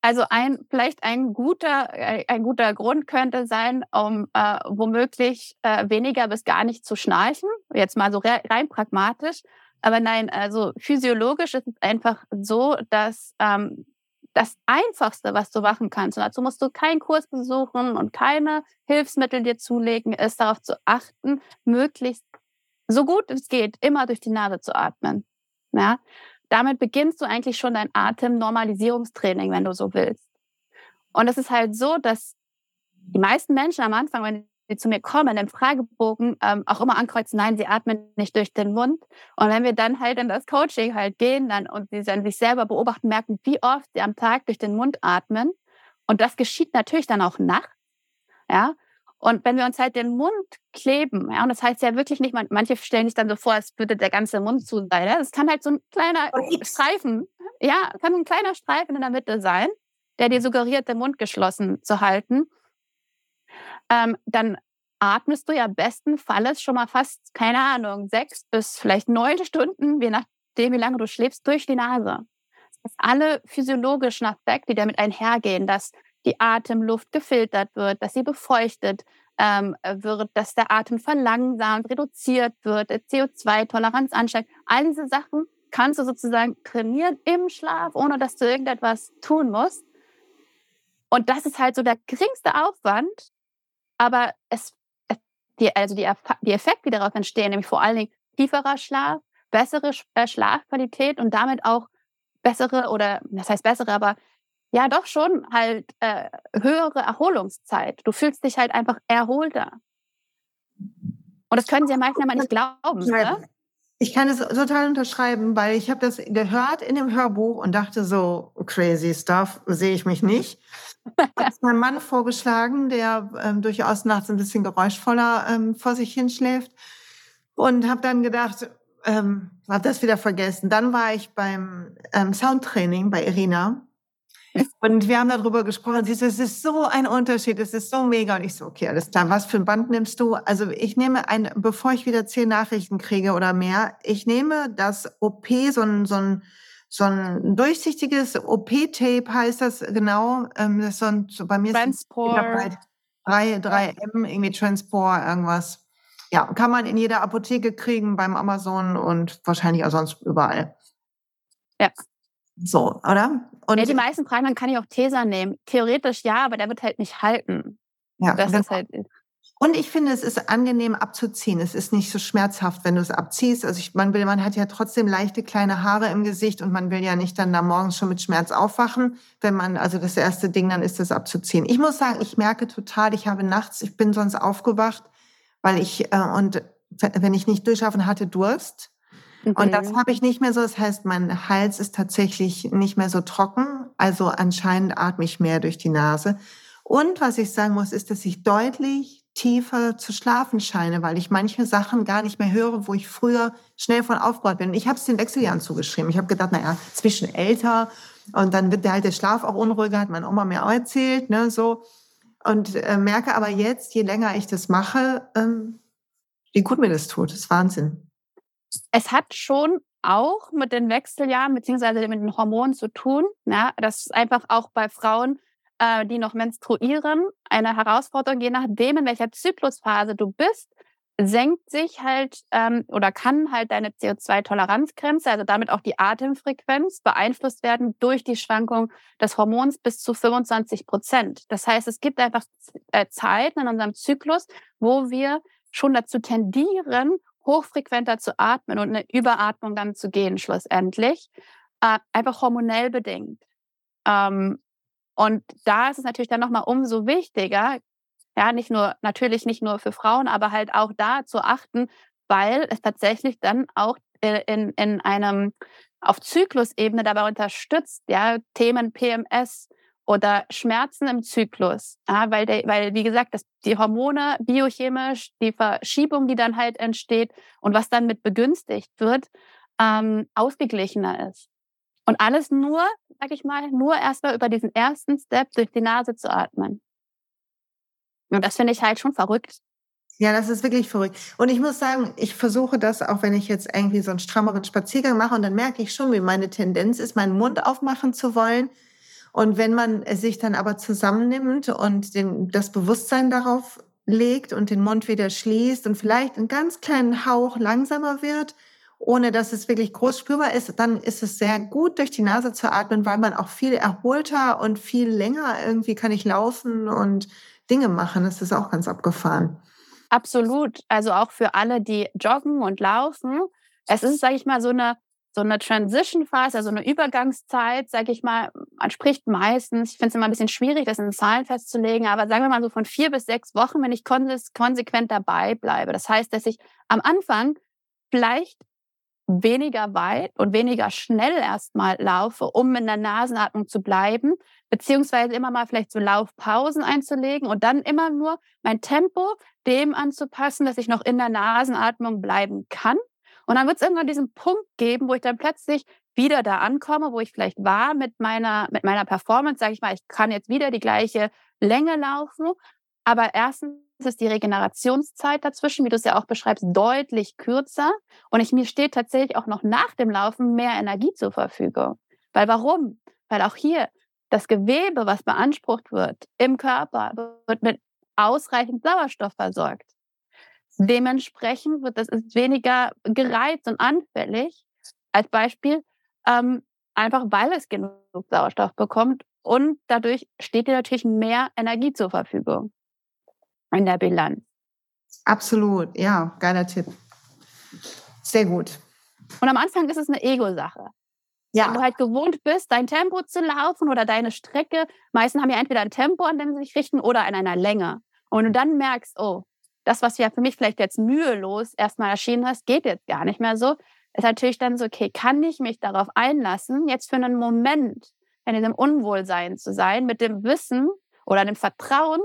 Also ein, vielleicht ein guter, äh, ein guter Grund könnte sein, um äh, womöglich äh, weniger bis gar nicht zu schnarchen. Jetzt mal so rein pragmatisch. Aber nein, also physiologisch ist es einfach so, dass ähm, das Einfachste, was du machen kannst, und dazu musst du keinen Kurs besuchen und keine Hilfsmittel dir zulegen, ist darauf zu achten, möglichst so gut es geht, immer durch die Nase zu atmen. Ja? Damit beginnst du eigentlich schon dein Atemnormalisierungstraining, wenn du so willst. Und es ist halt so, dass die meisten Menschen am Anfang, wenn sie zu mir kommen, im Fragebogen ähm, auch immer ankreuzen, nein, sie atmen nicht durch den Mund. Und wenn wir dann halt in das Coaching halt gehen dann und sie dann sich selber beobachten, merken, wie oft sie am Tag durch den Mund atmen. Und das geschieht natürlich dann auch nachts. Ja, und wenn wir uns halt den Mund kleben, ja, und das heißt ja wirklich nicht, manche stellen sich dann so vor, als würde der ganze Mund zu sein. Ja? Das kann halt so ein kleiner Streifen, ja, kann ein kleiner Streifen in der Mitte sein, der dir suggeriert, den Mund geschlossen zu halten. Ähm, dann atmest du ja bestenfalls schon mal fast, keine Ahnung, sechs bis vielleicht neun Stunden, je nachdem, wie lange du schläfst, durch die Nase. Das heißt, alle physiologischen Aspekte, die damit einhergehen, dass die Atemluft gefiltert wird, dass sie befeuchtet ähm, wird, dass der Atem verlangsamt, reduziert wird, CO2-Toleranz ansteigt. All diese Sachen kannst du sozusagen trainieren im Schlaf, ohne dass du irgendetwas tun musst. Und das ist halt so der geringste Aufwand, aber es, die, also die, die Effekte, die darauf entstehen, nämlich vor allen Dingen tieferer Schlaf, bessere äh, Schlafqualität und damit auch bessere oder das heißt bessere, aber ja doch schon halt äh, höhere Erholungszeit. Du fühlst dich halt einfach erholter. Und das können sie ja manchmal nicht glauben. Ne? Ich kann es total unterschreiben, weil ich habe das gehört in dem Hörbuch und dachte so, crazy stuff, sehe ich mich nicht. Hat mein Mann vorgeschlagen, der ähm, durchaus nachts ein bisschen geräuschvoller ähm, vor sich hinschläft. Und habe dann gedacht, ähm, habe das wieder vergessen. Dann war ich beim ähm, Soundtraining bei Irina und wir haben darüber gesprochen. Sie so, es ist so ein Unterschied, es ist so mega. Und ich so, okay, alles klar. Was für ein Band nimmst du? Also ich nehme ein, bevor ich wieder zehn Nachrichten kriege oder mehr, ich nehme das OP, so ein, so ein, so ein durchsichtiges OP-Tape heißt das genau. Ähm, das ist so ein, so bei mir Transport. Ist 3, 3M, irgendwie Transport, irgendwas. Ja, kann man in jeder Apotheke kriegen, beim Amazon und wahrscheinlich auch sonst überall. Ja. So, oder? Und ja, die meisten fragen, dann kann ich auch Tesa nehmen. Theoretisch ja, aber der wird halt nicht halten. Ja, das ist halt. Und ich finde, es ist angenehm abzuziehen. Es ist nicht so schmerzhaft, wenn du es abziehst. Also ich, man will, man hat ja trotzdem leichte kleine Haare im Gesicht und man will ja nicht dann da morgens schon mit Schmerz aufwachen. Wenn man, also das erste Ding, dann ist das abzuziehen. Ich muss sagen, ich merke total, ich habe nachts, ich bin sonst aufgewacht, weil ich, äh, und wenn ich nicht durchschaffen hatte, Durst. Okay. Und das habe ich nicht mehr so. Das heißt, mein Hals ist tatsächlich nicht mehr so trocken. Also anscheinend atme ich mehr durch die Nase. Und was ich sagen muss, ist, dass ich deutlich tiefer zu schlafen scheine, weil ich manche Sachen gar nicht mehr höre, wo ich früher schnell von aufgebaut bin. Ich habe es den Wechseljahren zugeschrieben. Ich habe gedacht, naja, zwischen älter und dann wird der halt der Schlaf auch unruhiger, hat meine Oma mir auch erzählt, ne, so. Und äh, merke aber jetzt, je länger ich das mache, ähm, wie gut mir das tut. Das ist Wahnsinn es hat schon auch mit den Wechseljahren beziehungsweise mit den Hormonen zu tun. Ne? Das ist einfach auch bei Frauen, äh, die noch menstruieren, eine Herausforderung, je nachdem, in welcher Zyklusphase du bist, senkt sich halt ähm, oder kann halt deine CO2-Toleranzgrenze, also damit auch die Atemfrequenz, beeinflusst werden durch die Schwankung des Hormons bis zu 25 Prozent. Das heißt, es gibt einfach äh, Zeiten in unserem Zyklus, wo wir schon dazu tendieren, hochfrequenter zu atmen und eine Überatmung dann zu gehen schlussendlich, äh, einfach hormonell bedingt. Ähm, und da ist es natürlich dann nochmal umso wichtiger, ja, nicht nur, natürlich nicht nur für Frauen, aber halt auch da zu achten, weil es tatsächlich dann auch äh, in, in einem auf Zyklusebene dabei unterstützt, ja, Themen PMS, oder Schmerzen im Zyklus, ja, weil, der, weil, wie gesagt, das, die Hormone biochemisch, die Verschiebung, die dann halt entsteht und was dann mit begünstigt wird, ähm, ausgeglichener ist. Und alles nur, sag ich mal, nur erstmal über diesen ersten Step durch die Nase zu atmen. Und das finde ich halt schon verrückt. Ja, das ist wirklich verrückt. Und ich muss sagen, ich versuche das, auch wenn ich jetzt irgendwie so einen strammeren Spaziergang mache und dann merke ich schon, wie meine Tendenz ist, meinen Mund aufmachen zu wollen und wenn man sich dann aber zusammennimmt und den, das Bewusstsein darauf legt und den Mund wieder schließt und vielleicht einen ganz kleinen Hauch langsamer wird, ohne dass es wirklich groß spürbar ist, dann ist es sehr gut, durch die Nase zu atmen, weil man auch viel erholter und viel länger irgendwie kann ich laufen und Dinge machen. Das ist auch ganz abgefahren. Absolut. Also auch für alle, die joggen und laufen. Es ist, sage ich mal, so eine so eine Transition-Phase, also eine Übergangszeit, sage ich mal, man spricht meistens, ich finde es immer ein bisschen schwierig, das in Zahlen festzulegen, aber sagen wir mal so von vier bis sechs Wochen, wenn ich konsequent dabei bleibe. Das heißt, dass ich am Anfang vielleicht weniger weit und weniger schnell erstmal laufe, um in der Nasenatmung zu bleiben, beziehungsweise immer mal vielleicht so Laufpausen einzulegen und dann immer nur mein Tempo dem anzupassen, dass ich noch in der Nasenatmung bleiben kann und dann wird es irgendwann diesen Punkt geben, wo ich dann plötzlich wieder da ankomme, wo ich vielleicht war mit meiner, mit meiner Performance, sage ich mal, ich kann jetzt wieder die gleiche Länge laufen. Aber erstens ist die Regenerationszeit dazwischen, wie du es ja auch beschreibst, deutlich kürzer. Und ich, mir steht tatsächlich auch noch nach dem Laufen mehr Energie zur Verfügung. Weil warum? Weil auch hier das Gewebe, was beansprucht wird im Körper, wird mit ausreichend Sauerstoff versorgt. Dementsprechend wird das ist weniger gereizt und anfällig. Als Beispiel, ähm, einfach weil es genug Sauerstoff bekommt und dadurch steht dir natürlich mehr Energie zur Verfügung in der Bilanz. Absolut, ja, geiler Tipp. Sehr gut. Und am Anfang ist es eine Ego-Sache. Ja. Wenn du halt gewohnt bist, dein Tempo zu laufen oder deine Strecke, meisten haben ja entweder ein Tempo, an dem sie sich richten, oder an einer Länge. Und du dann merkst, oh, das, was ja für mich vielleicht jetzt mühelos erstmal erschienen ist, geht jetzt gar nicht mehr so, ist natürlich dann so, okay, kann ich mich darauf einlassen, jetzt für einen Moment in diesem Unwohlsein zu sein, mit dem Wissen oder dem Vertrauen,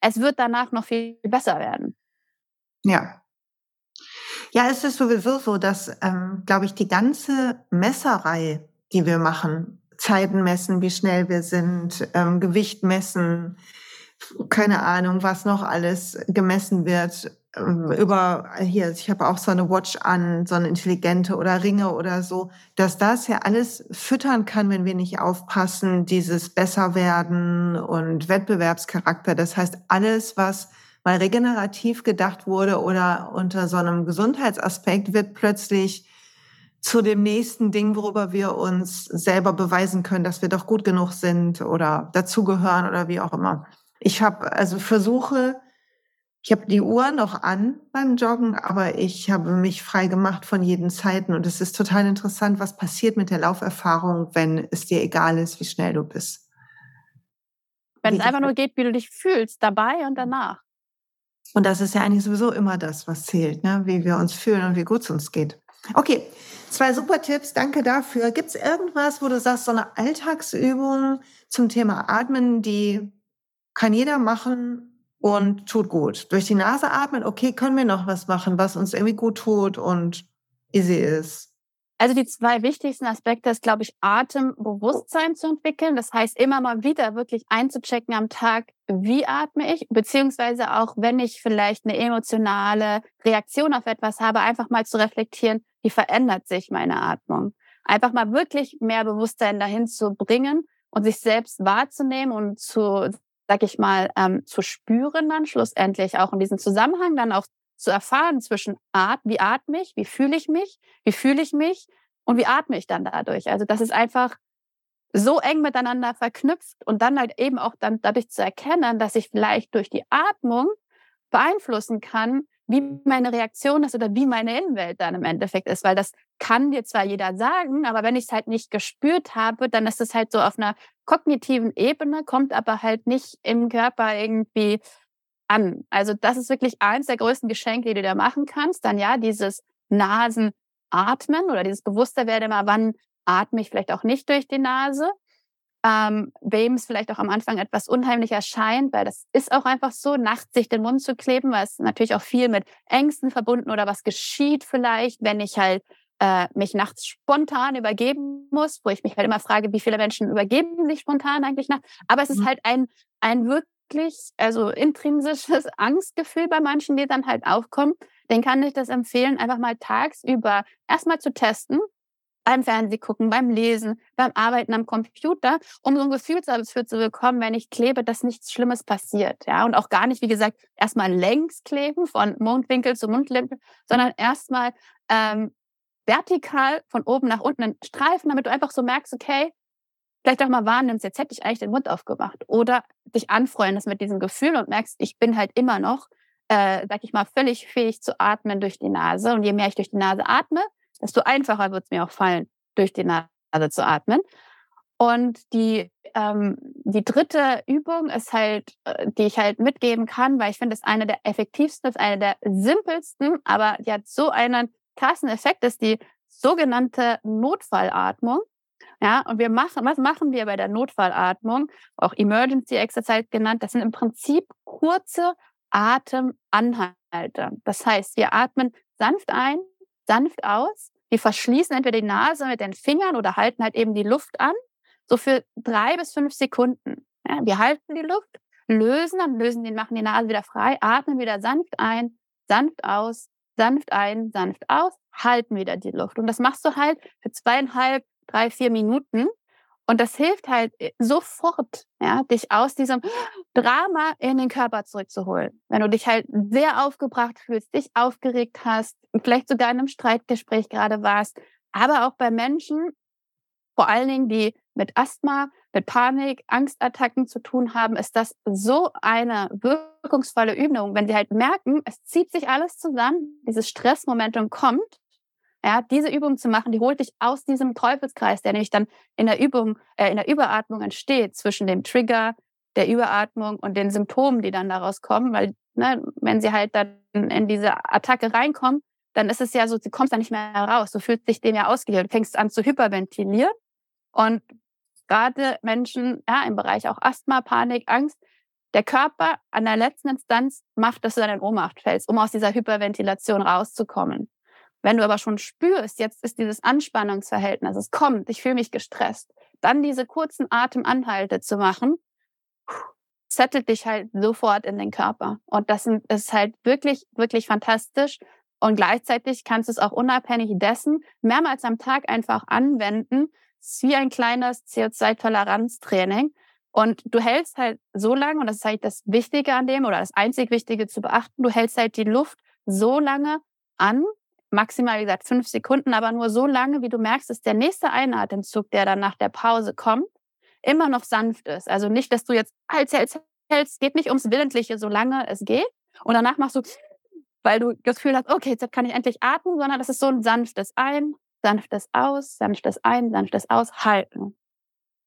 es wird danach noch viel besser werden. Ja. Ja, es ist sowieso so, dass, ähm, glaube ich, die ganze Messerei, die wir machen, Zeiten messen, wie schnell wir sind, ähm, Gewicht messen, keine Ahnung, was noch alles gemessen wird, ähm, über hier, ich habe auch so eine Watch an, so eine intelligente oder Ringe oder so, dass das ja alles füttern kann, wenn wir nicht aufpassen, dieses Besserwerden und Wettbewerbscharakter. Das heißt, alles, was mal regenerativ gedacht wurde oder unter so einem Gesundheitsaspekt, wird plötzlich zu dem nächsten Ding, worüber wir uns selber beweisen können, dass wir doch gut genug sind oder dazugehören oder wie auch immer. Ich habe also versuche, ich habe die Uhr noch an beim Joggen, aber ich habe mich frei gemacht von jeden Zeiten. Und es ist total interessant, was passiert mit der Lauferfahrung, wenn es dir egal ist, wie schnell du bist. Wenn wie es einfach nur geht, wie du dich fühlst, dabei und danach. Und das ist ja eigentlich sowieso immer das, was zählt, ne? wie wir uns fühlen und wie gut es uns geht. Okay, zwei super Tipps, danke dafür. Gibt es irgendwas, wo du sagst, so eine Alltagsübung zum Thema Atmen, die kann jeder machen und tut gut. Durch die Nase atmen, okay, können wir noch was machen, was uns irgendwie gut tut und easy ist. Also die zwei wichtigsten Aspekte ist, glaube ich, Atembewusstsein zu entwickeln. Das heißt, immer mal wieder wirklich einzuchecken am Tag, wie atme ich, beziehungsweise auch, wenn ich vielleicht eine emotionale Reaktion auf etwas habe, einfach mal zu reflektieren, wie verändert sich meine Atmung. Einfach mal wirklich mehr Bewusstsein dahin zu bringen und sich selbst wahrzunehmen und zu sag ich mal, ähm, zu spüren dann schlussendlich auch in diesem Zusammenhang dann auch zu erfahren zwischen Art, wie atme ich, wie fühle ich mich, wie fühle ich mich und wie atme ich dann dadurch. Also das ist einfach so eng miteinander verknüpft und dann halt eben auch dann dadurch zu erkennen, dass ich vielleicht durch die Atmung beeinflussen kann, wie meine Reaktion ist oder wie meine Innenwelt dann im Endeffekt ist, weil das kann dir zwar jeder sagen, aber wenn ich es halt nicht gespürt habe, dann ist es halt so auf einer kognitiven Ebene, kommt aber halt nicht im Körper irgendwie an. Also das ist wirklich eins der größten Geschenke, die du da machen kannst. Dann ja, dieses Nasenatmen oder dieses Bewussterwerden immer, wann atme ich vielleicht auch nicht durch die Nase ähm, wem es vielleicht auch am Anfang etwas unheimlich erscheint, weil das ist auch einfach so, nachts sich den Mund zu kleben, weil es natürlich auch viel mit Ängsten verbunden oder was geschieht vielleicht, wenn ich halt äh, mich nachts spontan übergeben muss, wo ich mich halt immer frage, wie viele Menschen übergeben sich spontan eigentlich nachts. Aber es ist mhm. halt ein, ein wirklich, also intrinsisches Angstgefühl bei manchen, die dann halt aufkommen. Den kann ich das empfehlen, einfach mal tagsüber erstmal zu testen, beim Fernsehen gucken, beim Lesen, beim Arbeiten am Computer, um so ein Gefühl dafür zu bekommen, wenn ich klebe, dass nichts Schlimmes passiert. Ja, und auch gar nicht, wie gesagt, erstmal längs kleben von Mundwinkel zu Mundwinkel, sondern erstmal ähm, vertikal von oben nach unten einen Streifen, damit du einfach so merkst, okay, vielleicht auch mal wahrnimmst, jetzt hätte ich eigentlich den Mund aufgemacht. Oder dich anfreundest mit diesem Gefühl und merkst, ich bin halt immer noch, äh, sag ich mal, völlig fähig zu atmen durch die Nase. Und je mehr ich durch die Nase atme, desto einfacher wird es mir auch fallen, durch die Nase zu atmen. Und die, ähm, die dritte Übung ist halt, äh, die ich halt mitgeben kann, weil ich finde, es eine der effektivsten, ist eine der simpelsten, aber die hat so einen krassen Effekt, ist die sogenannte Notfallatmung. Ja, und wir machen, was machen wir bei der Notfallatmung? Auch Emergency Exercise genannt. Das sind im Prinzip kurze Atemanhalte. Das heißt, wir atmen sanft ein, sanft aus. Wir verschließen entweder die Nase mit den Fingern oder halten halt eben die Luft an, so für drei bis fünf Sekunden. Ja, wir halten die Luft, lösen, dann lösen die, machen die Nase wieder frei, atmen wieder sanft ein, sanft aus, sanft ein, sanft aus, halten wieder die Luft. Und das machst du halt für zweieinhalb, drei, vier Minuten. Und das hilft halt äh, sofort, ja, dich aus diesem Drama in den Körper zurückzuholen. Wenn du dich halt sehr aufgebracht fühlst, dich aufgeregt hast, vielleicht sogar in einem Streitgespräch gerade warst, aber auch bei Menschen, vor allen Dingen, die mit Asthma, mit Panik, Angstattacken zu tun haben, ist das so eine wirkungsvolle Übung. Wenn sie halt merken, es zieht sich alles zusammen, dieses Stressmomentum kommt, ja, diese Übung zu machen, die holt dich aus diesem Teufelskreis, der nämlich dann in der Übung, äh, in der Überatmung entsteht zwischen dem Trigger, der Überatmung und den Symptomen, die dann daraus kommen, weil ne, wenn sie halt dann in diese Attacke reinkommen, dann ist es ja so, sie kommt da nicht mehr heraus. Du fühlst dich dem ja ausgeliefert. Du fängst an zu hyperventilieren. Und gerade Menschen ja, im Bereich auch Asthma, Panik, Angst, der Körper an der letzten Instanz macht, dass du dann in Ohnmacht fällst, um aus dieser Hyperventilation rauszukommen. Wenn du aber schon spürst, jetzt ist dieses Anspannungsverhältnis, es kommt, ich fühle mich gestresst, dann diese kurzen Atemanhalte zu machen, zettelt dich halt sofort in den Körper. Und das ist halt wirklich, wirklich fantastisch. Und gleichzeitig kannst du es auch unabhängig dessen mehrmals am Tag einfach anwenden. Ist wie ein kleines CO2-Toleranztraining. Und du hältst halt so lange, und das ist halt das Wichtige an dem oder das einzig Wichtige zu beachten, du hältst halt die Luft so lange an, maximal wie gesagt fünf Sekunden, aber nur so lange, wie du merkst, dass der nächste Einatemzug, der dann nach der Pause kommt, immer noch sanft ist. Also nicht, dass du jetzt hältst, hältst, hältst, geht nicht ums Willentliche, solange es geht. Und danach machst du, weil du das Gefühl hast, okay, jetzt kann ich endlich atmen, sondern das ist so ein sanftes Ein, sanftes Aus, sanftes Ein, sanftes Aus, halten.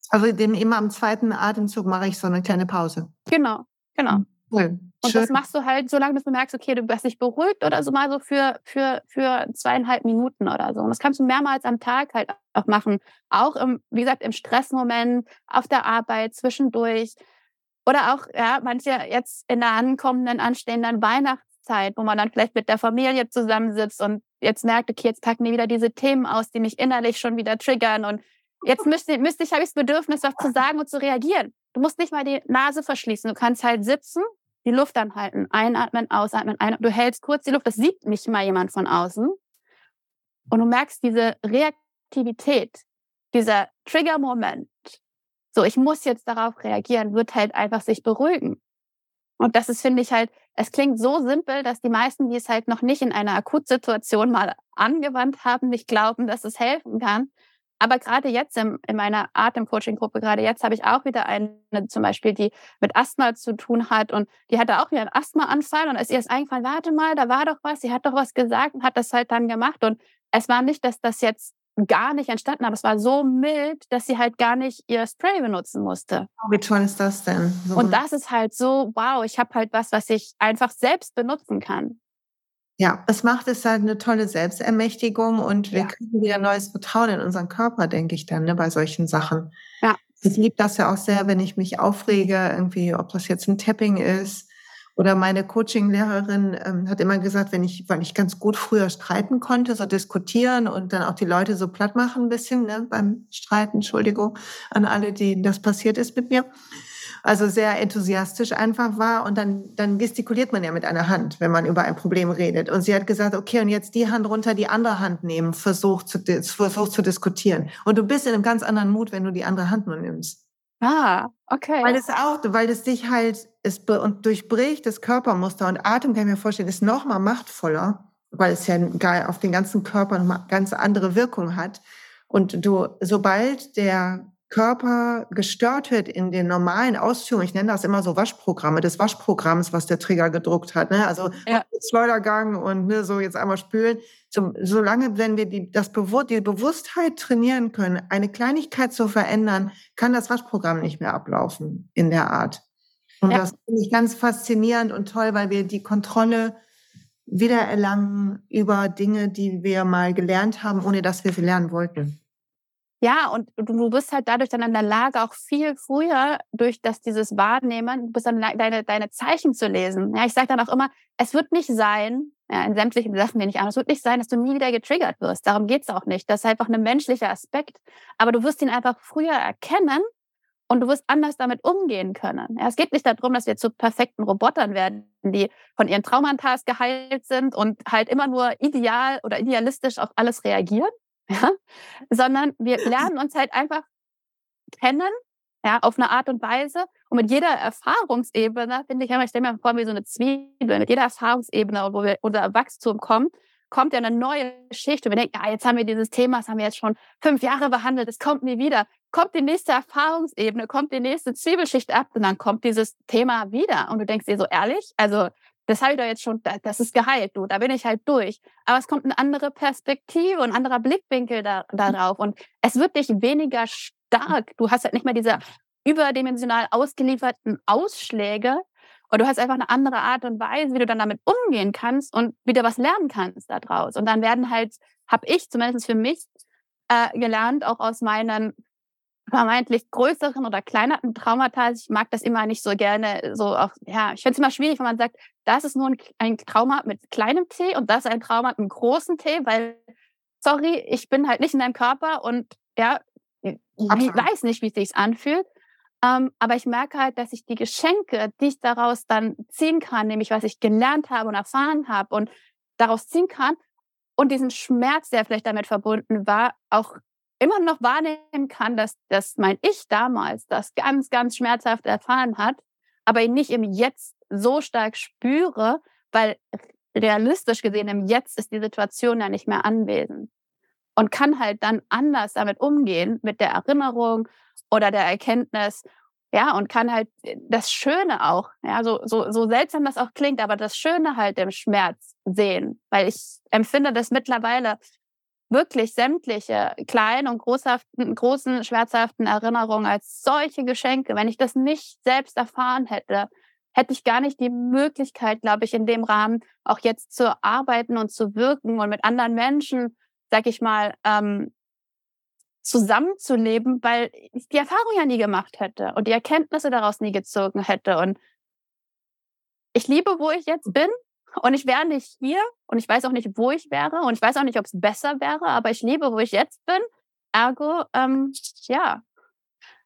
Also den immer am zweiten Atemzug mache ich so eine kleine Pause. Genau, genau. Cool. Und das machst du halt, solange bis du merkst, okay, du hast dich beruhigt oder so mal so für, für, für zweieinhalb Minuten oder so. Und das kannst du mehrmals am Tag halt auch machen. Auch im, wie gesagt, im Stressmoment, auf der Arbeit, zwischendurch. Oder auch, ja, manche jetzt in der ankommenden, anstehenden Weihnachtszeit, wo man dann vielleicht mit der Familie zusammensitzt und jetzt merkt, okay, jetzt packen die wieder diese Themen aus, die mich innerlich schon wieder triggern und jetzt müsste, müsste ich, habe ich das Bedürfnis, was zu sagen und zu reagieren. Du musst nicht mal die Nase verschließen. Du kannst halt sitzen die Luft anhalten, einatmen, ausatmen, einatmen. Du hältst kurz die Luft, das sieht nicht mal jemand von außen. Und du merkst diese Reaktivität, dieser Trigger-Moment. So, ich muss jetzt darauf reagieren, wird halt einfach sich beruhigen. Und das ist, finde ich halt, es klingt so simpel, dass die meisten, die es halt noch nicht in einer Akutsituation mal angewandt haben, nicht glauben, dass es helfen kann. Aber gerade jetzt in, in meiner Atemcoaching-Gruppe, gerade jetzt habe ich auch wieder eine zum Beispiel, die mit Asthma zu tun hat und die hatte auch wieder einen Asthmaanfall und ist ihr eingefallen, warte mal, da war doch was, sie hat doch was gesagt und hat das halt dann gemacht und es war nicht, dass das jetzt gar nicht entstanden, aber es war so mild, dass sie halt gar nicht ihr Spray benutzen musste. Wie toll ist das denn? So und das ist halt so, wow, ich habe halt was, was ich einfach selbst benutzen kann. Ja, es macht es halt eine tolle Selbstermächtigung und wir ja. kriegen wieder neues Vertrauen in unseren Körper, denke ich dann, ne, bei solchen Sachen. Ja. Ich liebe das ja auch sehr, wenn ich mich aufrege, irgendwie, ob das jetzt ein Tapping ist. Oder meine Coaching-Lehrerin ähm, hat immer gesagt, wenn ich, weil ich ganz gut früher streiten konnte, so diskutieren und dann auch die Leute so platt machen ein bisschen ne, beim Streiten, Entschuldigung an alle, die das passiert ist mit mir also sehr enthusiastisch einfach war. Und dann, dann gestikuliert man ja mit einer Hand, wenn man über ein Problem redet. Und sie hat gesagt, okay, und jetzt die Hand runter, die andere Hand nehmen, versucht zu, versucht zu diskutieren. Und du bist in einem ganz anderen Mut, wenn du die andere Hand nur nimmst. Ah, okay. Weil es auch, weil es dich halt, es und durchbricht das Körpermuster und Atem kann ich mir vorstellen, ist noch mal machtvoller, weil es ja auf den ganzen Körper eine ganz andere Wirkung hat. Und du, sobald der Körper gestört wird in den normalen Ausführungen, ich nenne das immer so Waschprogramme, des Waschprogramms, was der Trigger gedruckt hat. Ne? Also ja. Schleudergang und ne, so jetzt einmal spülen. Zum, solange, wenn wir die, das Bewusst, die Bewusstheit trainieren können, eine Kleinigkeit zu verändern, kann das Waschprogramm nicht mehr ablaufen in der Art. Und ja. das finde ich ganz faszinierend und toll, weil wir die Kontrolle wiedererlangen über Dinge, die wir mal gelernt haben, ohne dass wir sie lernen wollten. Ja, und du bist halt dadurch dann in der Lage, auch viel früher durch das dieses Wahrnehmen, du bist dann deine, deine Zeichen zu lesen. Ja, ich sage dann auch immer, es wird nicht sein, ja, in sämtlichen Sachen nehme ich an, es wird nicht sein, dass du nie wieder getriggert wirst. Darum geht's auch nicht. Das ist einfach ein menschlicher Aspekt. Aber du wirst ihn einfach früher erkennen und du wirst anders damit umgehen können. Ja, es geht nicht darum, dass wir zu perfekten Robotern werden, die von ihren Traumantas geheilt sind und halt immer nur ideal oder idealistisch auf alles reagieren, ja? sondern wir lernen uns halt einfach kennen, ja, auf eine Art und Weise. Und mit jeder Erfahrungsebene, finde ich, ich stelle mir vor, wie so eine Zwiebel, mit jeder Erfahrungsebene, wo wir unser Wachstum kommen, kommt ja eine neue Schicht. Und wir denken, ja, jetzt haben wir dieses Thema, das haben wir jetzt schon fünf Jahre behandelt, es kommt nie wieder. Kommt die nächste Erfahrungsebene, kommt die nächste Zwiebelschicht ab und dann kommt dieses Thema wieder. Und du denkst dir so, ehrlich, also das habe ich doch jetzt schon, das ist geheilt, du, da bin ich halt durch. Aber es kommt eine andere Perspektive ein anderer Blickwinkel da, darauf und es wird dich weniger stark. Du hast halt nicht mehr diese überdimensional ausgelieferten Ausschläge Und du hast einfach eine andere Art und Weise, wie du dann damit umgehen kannst und wieder was lernen kannst daraus. Und dann werden halt, habe ich zumindest für mich äh, gelernt, auch aus meinen vermeintlich größeren oder kleineren Traumata. Ich mag das immer nicht so gerne, so auch, ja, ich finde es immer schwierig, wenn man sagt, das ist nur ein, ein Trauma mit kleinem T und das ist ein Trauma mit einem großen T, weil, sorry, ich bin halt nicht in deinem Körper und ja, ich weiß nicht, wie es sich anfühlt. Ähm, aber ich merke halt, dass ich die Geschenke, die ich daraus dann ziehen kann, nämlich was ich gelernt habe und erfahren habe und daraus ziehen kann und diesen Schmerz, der vielleicht damit verbunden war, auch immer noch wahrnehmen kann, dass, dass mein Ich damals das ganz, ganz schmerzhaft erfahren hat, aber ihn nicht im Jetzt so stark spüre, weil realistisch gesehen im Jetzt ist die Situation ja nicht mehr anwesend und kann halt dann anders damit umgehen mit der Erinnerung oder der Erkenntnis, ja, und kann halt das Schöne auch, ja, so, so, so seltsam das auch klingt, aber das Schöne halt im Schmerz sehen, weil ich empfinde das mittlerweile wirklich sämtliche kleinen und großen, schmerzhaften Erinnerungen als solche Geschenke. Wenn ich das nicht selbst erfahren hätte, hätte ich gar nicht die Möglichkeit, glaube ich, in dem Rahmen auch jetzt zu arbeiten und zu wirken und mit anderen Menschen, sag ich mal, ähm, zusammenzuleben, weil ich die Erfahrung ja nie gemacht hätte und die Erkenntnisse daraus nie gezogen hätte. Und ich liebe, wo ich jetzt bin und ich wäre nicht hier und ich weiß auch nicht, wo ich wäre und ich weiß auch nicht, ob es besser wäre, aber ich liebe, wo ich jetzt bin. Ergo, ähm, ja,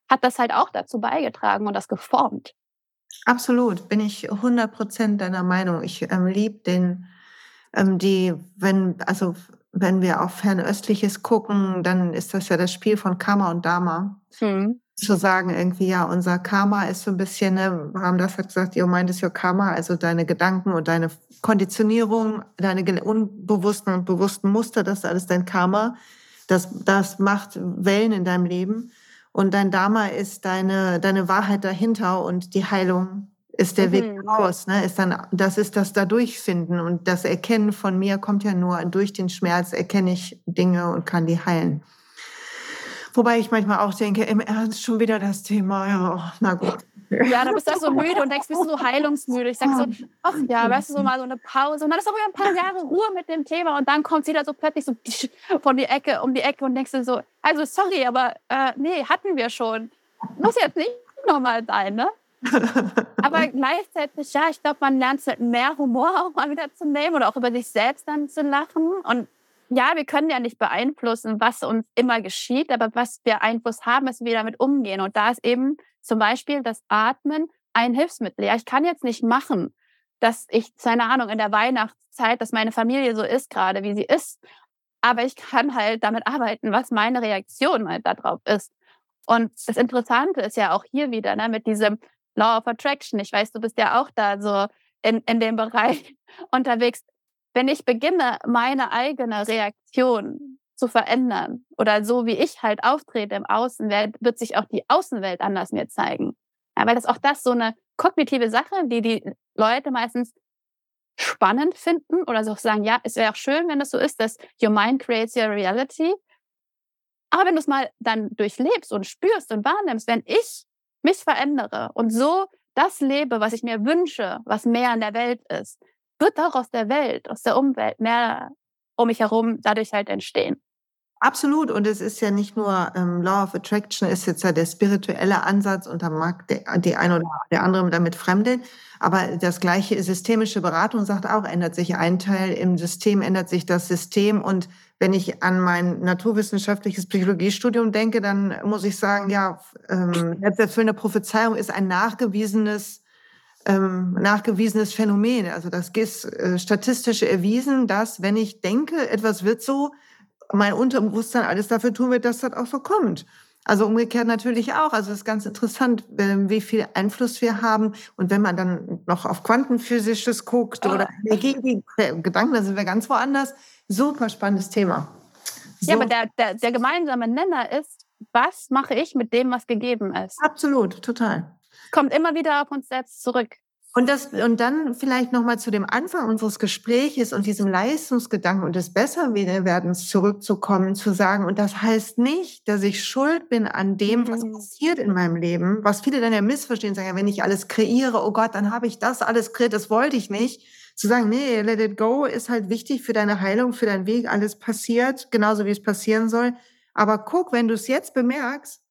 hat das halt auch dazu beigetragen und das geformt. Absolut, bin ich 100 Prozent deiner Meinung. Ich ähm, liebe den, ähm, die, wenn, also wenn wir auf Fernöstliches gucken, dann ist das ja das Spiel von Karma und Dharma. Hm zu sagen, irgendwie, ja, unser Karma ist so ein bisschen, ne, das hat gesagt, ihr meint es ja Karma, also deine Gedanken und deine Konditionierung, deine unbewussten und bewussten Muster, das ist alles dein Karma. Das, das macht Wellen in deinem Leben. Und dein Dharma ist deine, deine Wahrheit dahinter und die Heilung ist der mhm. Weg raus. Ne? Ist dann, das ist das Dadurchfinden. Und das Erkennen von mir kommt ja nur durch den Schmerz, erkenne ich Dinge und kann die heilen. Wobei ich manchmal auch denke, im Ernst schon wieder das Thema. Ja, na gut. Ja, da bist du so müde und denkst, bist du so heilungsmüde. Ich sag so, ach ja, weißt du, so mal so eine Pause. Und dann ist auch wieder ein paar Jahre Ruhe mit dem Thema. Und dann kommt sie da so plötzlich so von die Ecke, um die Ecke und denkst du so, also sorry, aber äh, nee, hatten wir schon. Muss jetzt nicht nochmal sein, ne? Aber gleichzeitig, ja, ich glaube, man lernt mit mehr Humor auch mal wieder zu nehmen oder auch über sich selbst dann zu lachen. Und ja, wir können ja nicht beeinflussen, was uns immer geschieht, aber was wir Einfluss haben, ist, wie wir damit umgehen. Und da ist eben zum Beispiel das Atmen ein Hilfsmittel. Ja, ich kann jetzt nicht machen, dass ich, keine Ahnung, in der Weihnachtszeit, dass meine Familie so ist gerade, wie sie ist. Aber ich kann halt damit arbeiten, was meine Reaktion halt darauf ist. Und das Interessante ist ja auch hier wieder, ne, mit diesem Law of Attraction. Ich weiß, du bist ja auch da so in, in dem Bereich unterwegs wenn ich beginne, meine eigene Reaktion zu verändern oder so wie ich halt auftrete im Außenwelt, wird sich auch die Außenwelt anders mir zeigen. Ja, weil das auch das so eine kognitive Sache, die die Leute meistens spannend finden oder so sagen, ja, es wäre auch schön, wenn das so ist, dass your mind creates your reality. Aber wenn du es mal dann durchlebst und spürst und wahrnimmst, wenn ich mich verändere und so das lebe, was ich mir wünsche, was mehr in der Welt ist, wird auch aus der Welt, aus der Umwelt mehr um mich herum dadurch halt entstehen. Absolut. Und es ist ja nicht nur ähm, Law of Attraction, ist jetzt ja der spirituelle Ansatz und da mag der, die eine oder der andere damit fremdeln. Aber das gleiche systemische Beratung sagt auch, ändert sich ein Teil im System, ändert sich das System. Und wenn ich an mein naturwissenschaftliches Psychologiestudium denke, dann muss ich sagen, ja, ähm, selbsterfüllende Prophezeiung ist ein nachgewiesenes ähm, nachgewiesenes Phänomen. Also das ist äh, statistisch erwiesen, dass wenn ich denke, etwas wird so, mein Unterbewusstsein alles dafür tun wird, dass das auch so kommt. Also umgekehrt natürlich auch. Also es ist ganz interessant, wie viel Einfluss wir haben. Und wenn man dann noch auf Quantenphysisches guckt oh. oder Gedanken, da sind wir ganz woanders. Super spannendes Thema. So. Ja, aber der, der, der gemeinsame Nenner ist, was mache ich mit dem, was gegeben ist? Absolut, total kommt immer wieder auf uns selbst zurück. Und, das, und dann vielleicht nochmal zu dem Anfang unseres Gespräches und diesem Leistungsgedanken und des Besserwerdens zurückzukommen, zu sagen, und das heißt nicht, dass ich schuld bin an dem, was mhm. passiert in meinem Leben, was viele dann ja missverstehen, sagen, ja, wenn ich alles kreiere, oh Gott, dann habe ich das alles kreiert, das wollte ich nicht. Zu sagen, nee, let it go ist halt wichtig für deine Heilung, für deinen Weg, alles passiert, genauso wie es passieren soll. Aber guck, wenn du es jetzt bemerkst,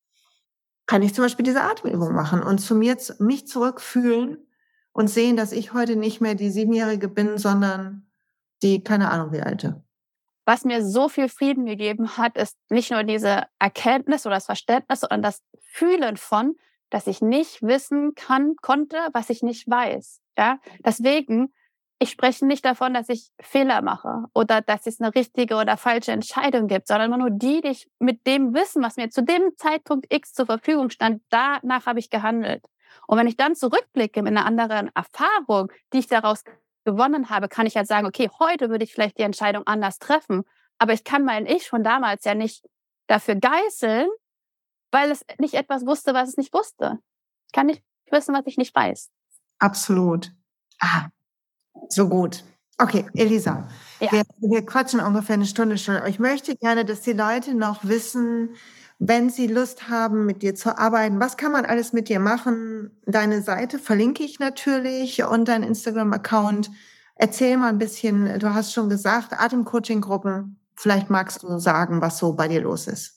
kann ich zum Beispiel diese Atemübung machen und zu mir, mich zurückfühlen und sehen, dass ich heute nicht mehr die Siebenjährige bin, sondern die, keine Ahnung, wie alte. Was mir so viel Frieden gegeben hat, ist nicht nur diese Erkenntnis oder das Verständnis, sondern das Fühlen von, dass ich nicht wissen kann, konnte, was ich nicht weiß. Ja, deswegen, ich spreche nicht davon, dass ich Fehler mache oder dass es eine richtige oder falsche Entscheidung gibt, sondern nur die, die ich mit dem Wissen, was mir zu dem Zeitpunkt X zur Verfügung stand, danach habe ich gehandelt. Und wenn ich dann zurückblicke mit einer anderen Erfahrung, die ich daraus gewonnen habe, kann ich halt sagen, okay, heute würde ich vielleicht die Entscheidung anders treffen. Aber ich kann mein Ich von damals ja nicht dafür geißeln, weil es nicht etwas wusste, was es nicht wusste. Ich kann nicht wissen, was ich nicht weiß. Absolut. Ah, so gut. Okay, Elisa, ja. wir, wir quatschen ungefähr eine Stunde schon. Ich möchte gerne, dass die Leute noch wissen, wenn Sie Lust haben, mit dir zu arbeiten, was kann man alles mit dir machen? Deine Seite verlinke ich natürlich und dein Instagram-Account. Erzähl mal ein bisschen, du hast schon gesagt, Atemcoaching-Gruppen. Vielleicht magst du sagen, was so bei dir los ist.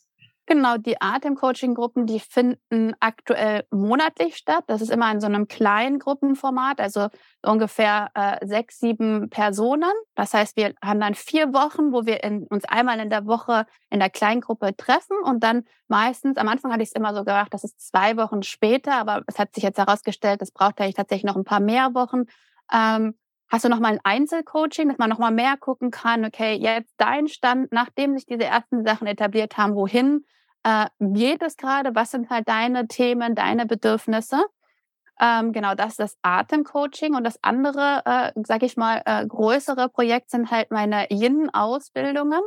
Genau, die Atem-Coaching-Gruppen, die finden aktuell monatlich statt. Das ist immer in so einem kleinen Gruppenformat, also ungefähr äh, sechs, sieben Personen. Das heißt, wir haben dann vier Wochen, wo wir in, uns einmal in der Woche in der Kleingruppe treffen und dann meistens, am Anfang hatte ich es immer so gemacht, das ist zwei Wochen später, aber es hat sich jetzt herausgestellt, es braucht eigentlich tatsächlich noch ein paar mehr Wochen. Ähm, Hast du nochmal ein Einzelcoaching, dass man nochmal mehr gucken kann, okay, jetzt dein Stand, nachdem sich diese ersten Sachen etabliert haben, wohin äh, geht es gerade? Was sind halt deine Themen, deine Bedürfnisse? Ähm, genau, das ist das Atemcoaching. Und das andere, äh, sage ich mal, äh, größere Projekt sind halt meine Yin-Ausbildungen.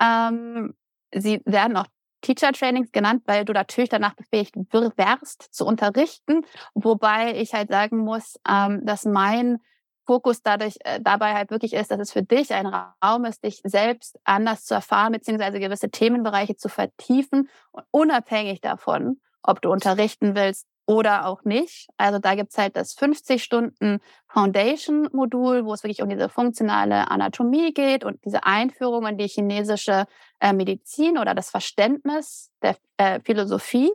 Ähm, sie werden auch Teacher Trainings genannt, weil du natürlich danach befähigt wärst zu unterrichten. Wobei ich halt sagen muss, ähm, dass mein Fokus dadurch äh, dabei halt wirklich ist, dass es für dich ein Raum ist, dich selbst anders zu erfahren, beziehungsweise gewisse Themenbereiche zu vertiefen, unabhängig davon, ob du unterrichten willst oder auch nicht. Also da gibt's halt das 50 Stunden Foundation-Modul, wo es wirklich um diese funktionale Anatomie geht und diese Einführung in die chinesische äh, Medizin oder das Verständnis der äh, Philosophie.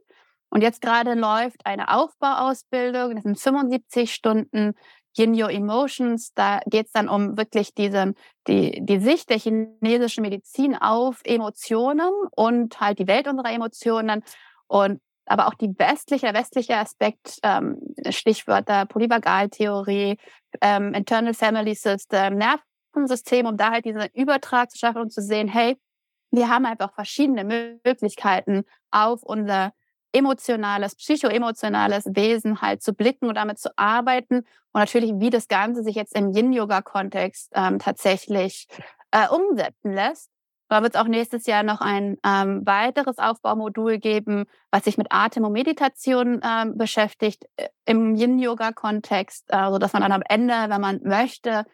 Und jetzt gerade läuft eine Aufbauausbildung, das sind 75 Stunden Yin Your Emotions, da geht es dann um wirklich diese, die, die Sicht der chinesischen Medizin auf Emotionen und halt die Welt unserer Emotionen. Und aber auch die westliche, westliche Aspekt, ähm, Stichwörter Polyvagaltheorie, ähm, Internal Family System, Nervensystem, um da halt diesen Übertrag zu schaffen und zu sehen, hey, wir haben einfach verschiedene Möglichkeiten auf unser emotionales, psychoemotionales Wesen halt zu blicken und damit zu arbeiten. Und natürlich, wie das Ganze sich jetzt im Yin-Yoga-Kontext ähm, tatsächlich äh, umsetzen lässt. Da wird es auch nächstes Jahr noch ein ähm, weiteres Aufbaumodul geben, was sich mit Atem und Meditation ähm, beschäftigt äh, im Yin-Yoga-Kontext, also dass man dann am Ende, wenn man möchte,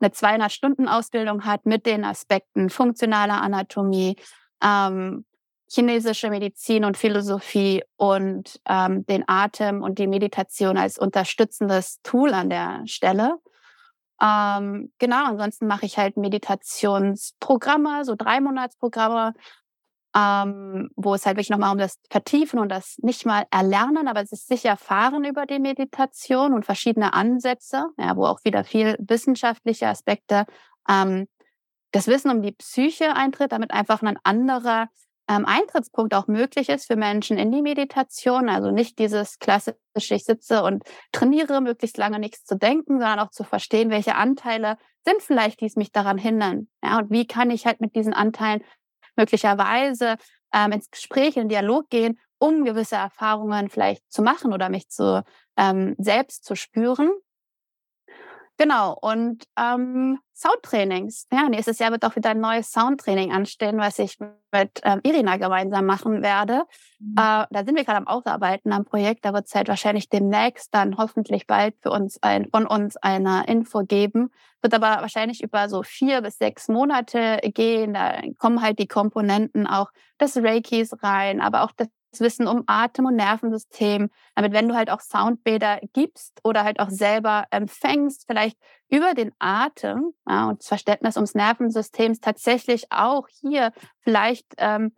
eine 200-Stunden-Ausbildung hat mit den Aspekten funktionaler Anatomie, ähm, chinesische Medizin und Philosophie und ähm, den Atem und die Meditation als unterstützendes Tool an der Stelle. Ähm, genau, ansonsten mache ich halt Meditationsprogramme, so drei Monatsprogramme, ähm, wo es halt wirklich nochmal um das Vertiefen und das nicht mal Erlernen, aber es ist sicher Erfahren über die Meditation und verschiedene Ansätze, ja, wo auch wieder viel wissenschaftliche Aspekte, ähm, das Wissen um die Psyche eintritt, damit einfach ein anderer ähm, Eintrittspunkt auch möglich ist für Menschen in die Meditation. Also nicht dieses klassische, ich sitze und trainiere möglichst lange nichts zu denken, sondern auch zu verstehen, welche Anteile sind vielleicht, die es mich daran hindern. Ja, und wie kann ich halt mit diesen Anteilen möglicherweise ähm, ins Gespräch, in den Dialog gehen, um gewisse Erfahrungen vielleicht zu machen oder mich zu ähm, selbst zu spüren. Genau, und ähm, Soundtrainings. Ja, nächstes Jahr wird auch wieder ein neues Soundtraining anstehen, was ich mit ähm, Irina gemeinsam machen werde. Mhm. Äh, da sind wir gerade am Ausarbeiten am Projekt. Da wird es halt wahrscheinlich demnächst dann hoffentlich bald für uns ein, von uns eine Info geben. Wird aber wahrscheinlich über so vier bis sechs Monate gehen. Da kommen halt die Komponenten auch des Reikis rein, aber auch des Wissen um Atem- und Nervensystem, damit wenn du halt auch Soundbäder gibst oder halt auch selber empfängst, vielleicht über den Atem ja, und das Verständnis ums Nervensystem tatsächlich auch hier vielleicht ähm,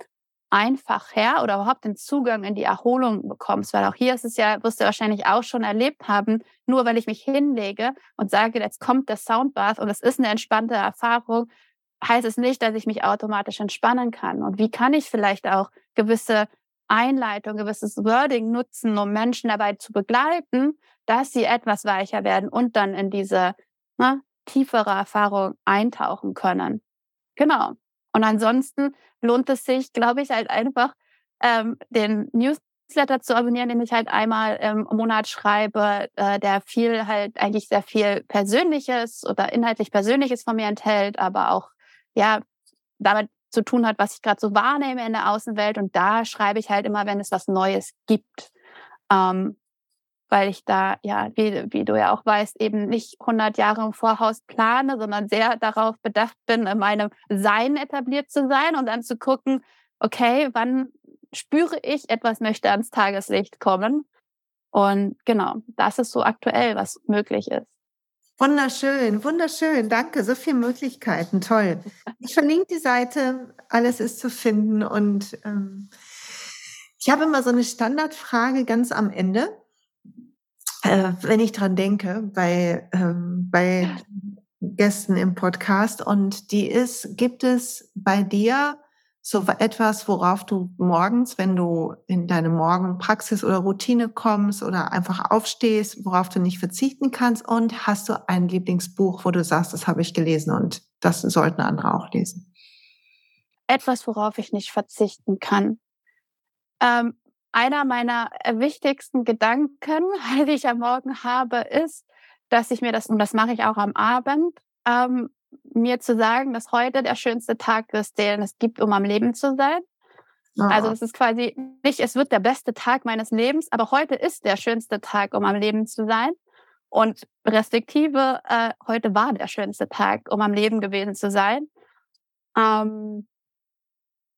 einfacher oder überhaupt den Zugang in die Erholung bekommst, weil auch hier ist es ja, wirst du wahrscheinlich auch schon erlebt haben, nur weil ich mich hinlege und sage, jetzt kommt das Soundbath und es ist eine entspannte Erfahrung, heißt es nicht, dass ich mich automatisch entspannen kann. Und wie kann ich vielleicht auch gewisse Einleitung, gewisses Wording nutzen, um Menschen dabei zu begleiten, dass sie etwas weicher werden und dann in diese ne, tiefere Erfahrung eintauchen können. Genau. Und ansonsten lohnt es sich, glaube ich, halt einfach ähm, den Newsletter zu abonnieren, den ich halt einmal im Monat schreibe, äh, der viel halt eigentlich sehr viel Persönliches oder inhaltlich Persönliches von mir enthält, aber auch ja damit zu tun hat, was ich gerade so wahrnehme in der Außenwelt. Und da schreibe ich halt immer, wenn es was Neues gibt. Ähm, weil ich da, ja, wie, wie du ja auch weißt, eben nicht 100 Jahre im Voraus plane, sondern sehr darauf bedacht bin, in meinem Sein etabliert zu sein und dann zu gucken, okay, wann spüre ich, etwas möchte ans Tageslicht kommen. Und genau, das ist so aktuell, was möglich ist. Wunderschön, wunderschön. Danke, so viele Möglichkeiten. Toll. Ich verlinke die Seite, alles ist zu finden. Und ähm, ich habe immer so eine Standardfrage ganz am Ende, äh, wenn ich dran denke, bei, ähm, bei Gästen im Podcast. Und die ist, gibt es bei dir so etwas, worauf du morgens, wenn du in deine Morgenpraxis oder Routine kommst oder einfach aufstehst, worauf du nicht verzichten kannst? Und hast du ein Lieblingsbuch, wo du sagst, das habe ich gelesen und das sollten andere auch lesen? Etwas, worauf ich nicht verzichten kann. Ähm, einer meiner wichtigsten Gedanken, die ich am Morgen habe, ist, dass ich mir das, und das mache ich auch am Abend, ähm, mir zu sagen, dass heute der schönste Tag ist, den es gibt, um am Leben zu sein. Oh. Also es ist quasi nicht, es wird der beste Tag meines Lebens, aber heute ist der schönste Tag, um am Leben zu sein. Und respektive, äh, heute war der schönste Tag, um am Leben gewesen zu sein. Ähm,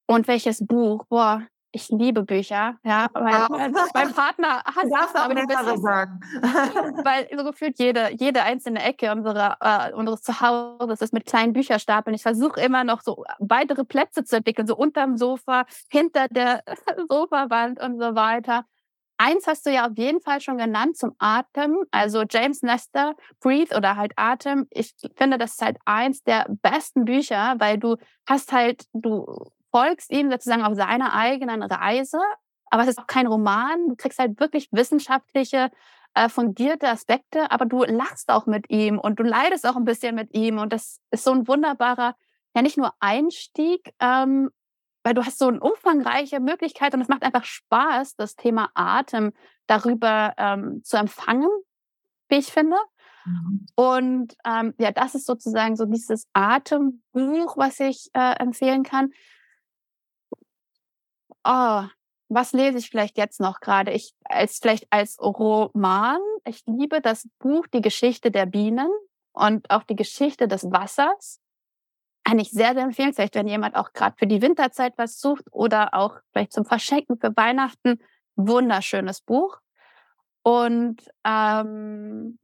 und welches Buch? Boah, ich liebe Bücher, ja. Mein, mein, mein Partner hat das aber nicht bisschen, sagen. weil so gefühlt jede, jede einzelne Ecke unserer, äh, unseres Zuhauses ist mit kleinen Bücherstapeln. Ich versuche immer noch so weitere Plätze zu entwickeln, so unterm Sofa, hinter der Sofawand und so weiter. Eins hast du ja auf jeden Fall schon genannt zum Atem, also James Nestor, Breathe oder halt Atem. Ich finde, das ist halt eins der besten Bücher, weil du hast halt, du folgst ihm sozusagen auf seiner eigenen Reise, aber es ist auch kein Roman. Du kriegst halt wirklich wissenschaftliche, äh, fundierte Aspekte, aber du lachst auch mit ihm und du leidest auch ein bisschen mit ihm. Und das ist so ein wunderbarer, ja nicht nur Einstieg, ähm, weil du hast so eine umfangreiche Möglichkeit und es macht einfach Spaß, das Thema Atem darüber ähm, zu empfangen, wie ich finde. Mhm. Und ähm, ja, das ist sozusagen so dieses Atembuch, was ich äh, empfehlen kann oh, was lese ich vielleicht jetzt noch gerade? Ich als vielleicht als Roman. Ich liebe das Buch Die Geschichte der Bienen und auch die Geschichte des Wassers. Eigentlich sehr, sehr empfehlenswert, wenn jemand auch gerade für die Winterzeit was sucht oder auch vielleicht zum Verschenken für Weihnachten. Wunderschönes Buch. Und ähm,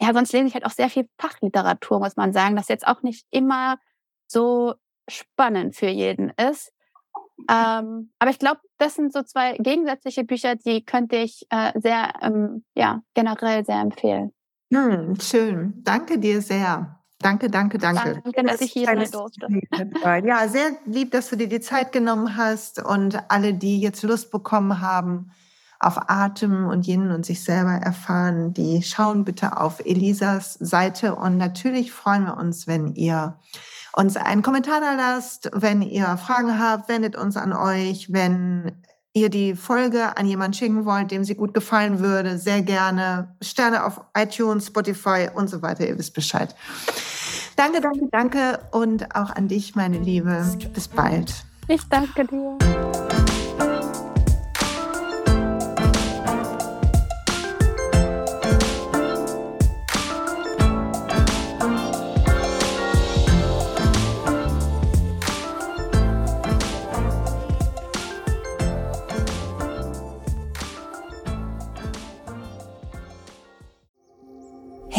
ja, sonst lese ich halt auch sehr viel Fachliteratur, muss man sagen, das jetzt auch nicht immer so spannend für jeden ist. Ähm, aber ich glaube, das sind so zwei gegensätzliche Bücher, die könnte ich äh, sehr, ähm, ja, generell sehr empfehlen. Hm, schön. Danke dir sehr. Danke, danke, danke. Danke, dass ich hier sein durfte. Ja, sehr lieb, dass du dir die Zeit genommen hast und alle, die jetzt Lust bekommen haben auf Atem und jenen und sich selber erfahren, die schauen bitte auf Elisas Seite und natürlich freuen wir uns, wenn ihr uns einen Kommentar da lasst. Wenn ihr Fragen habt, wendet uns an euch. Wenn ihr die Folge an jemanden schicken wollt, dem sie gut gefallen würde, sehr gerne. Sterne auf iTunes, Spotify und so weiter. Ihr wisst Bescheid. Danke, danke, danke und auch an dich, meine Liebe. Bis bald. Ich danke dir.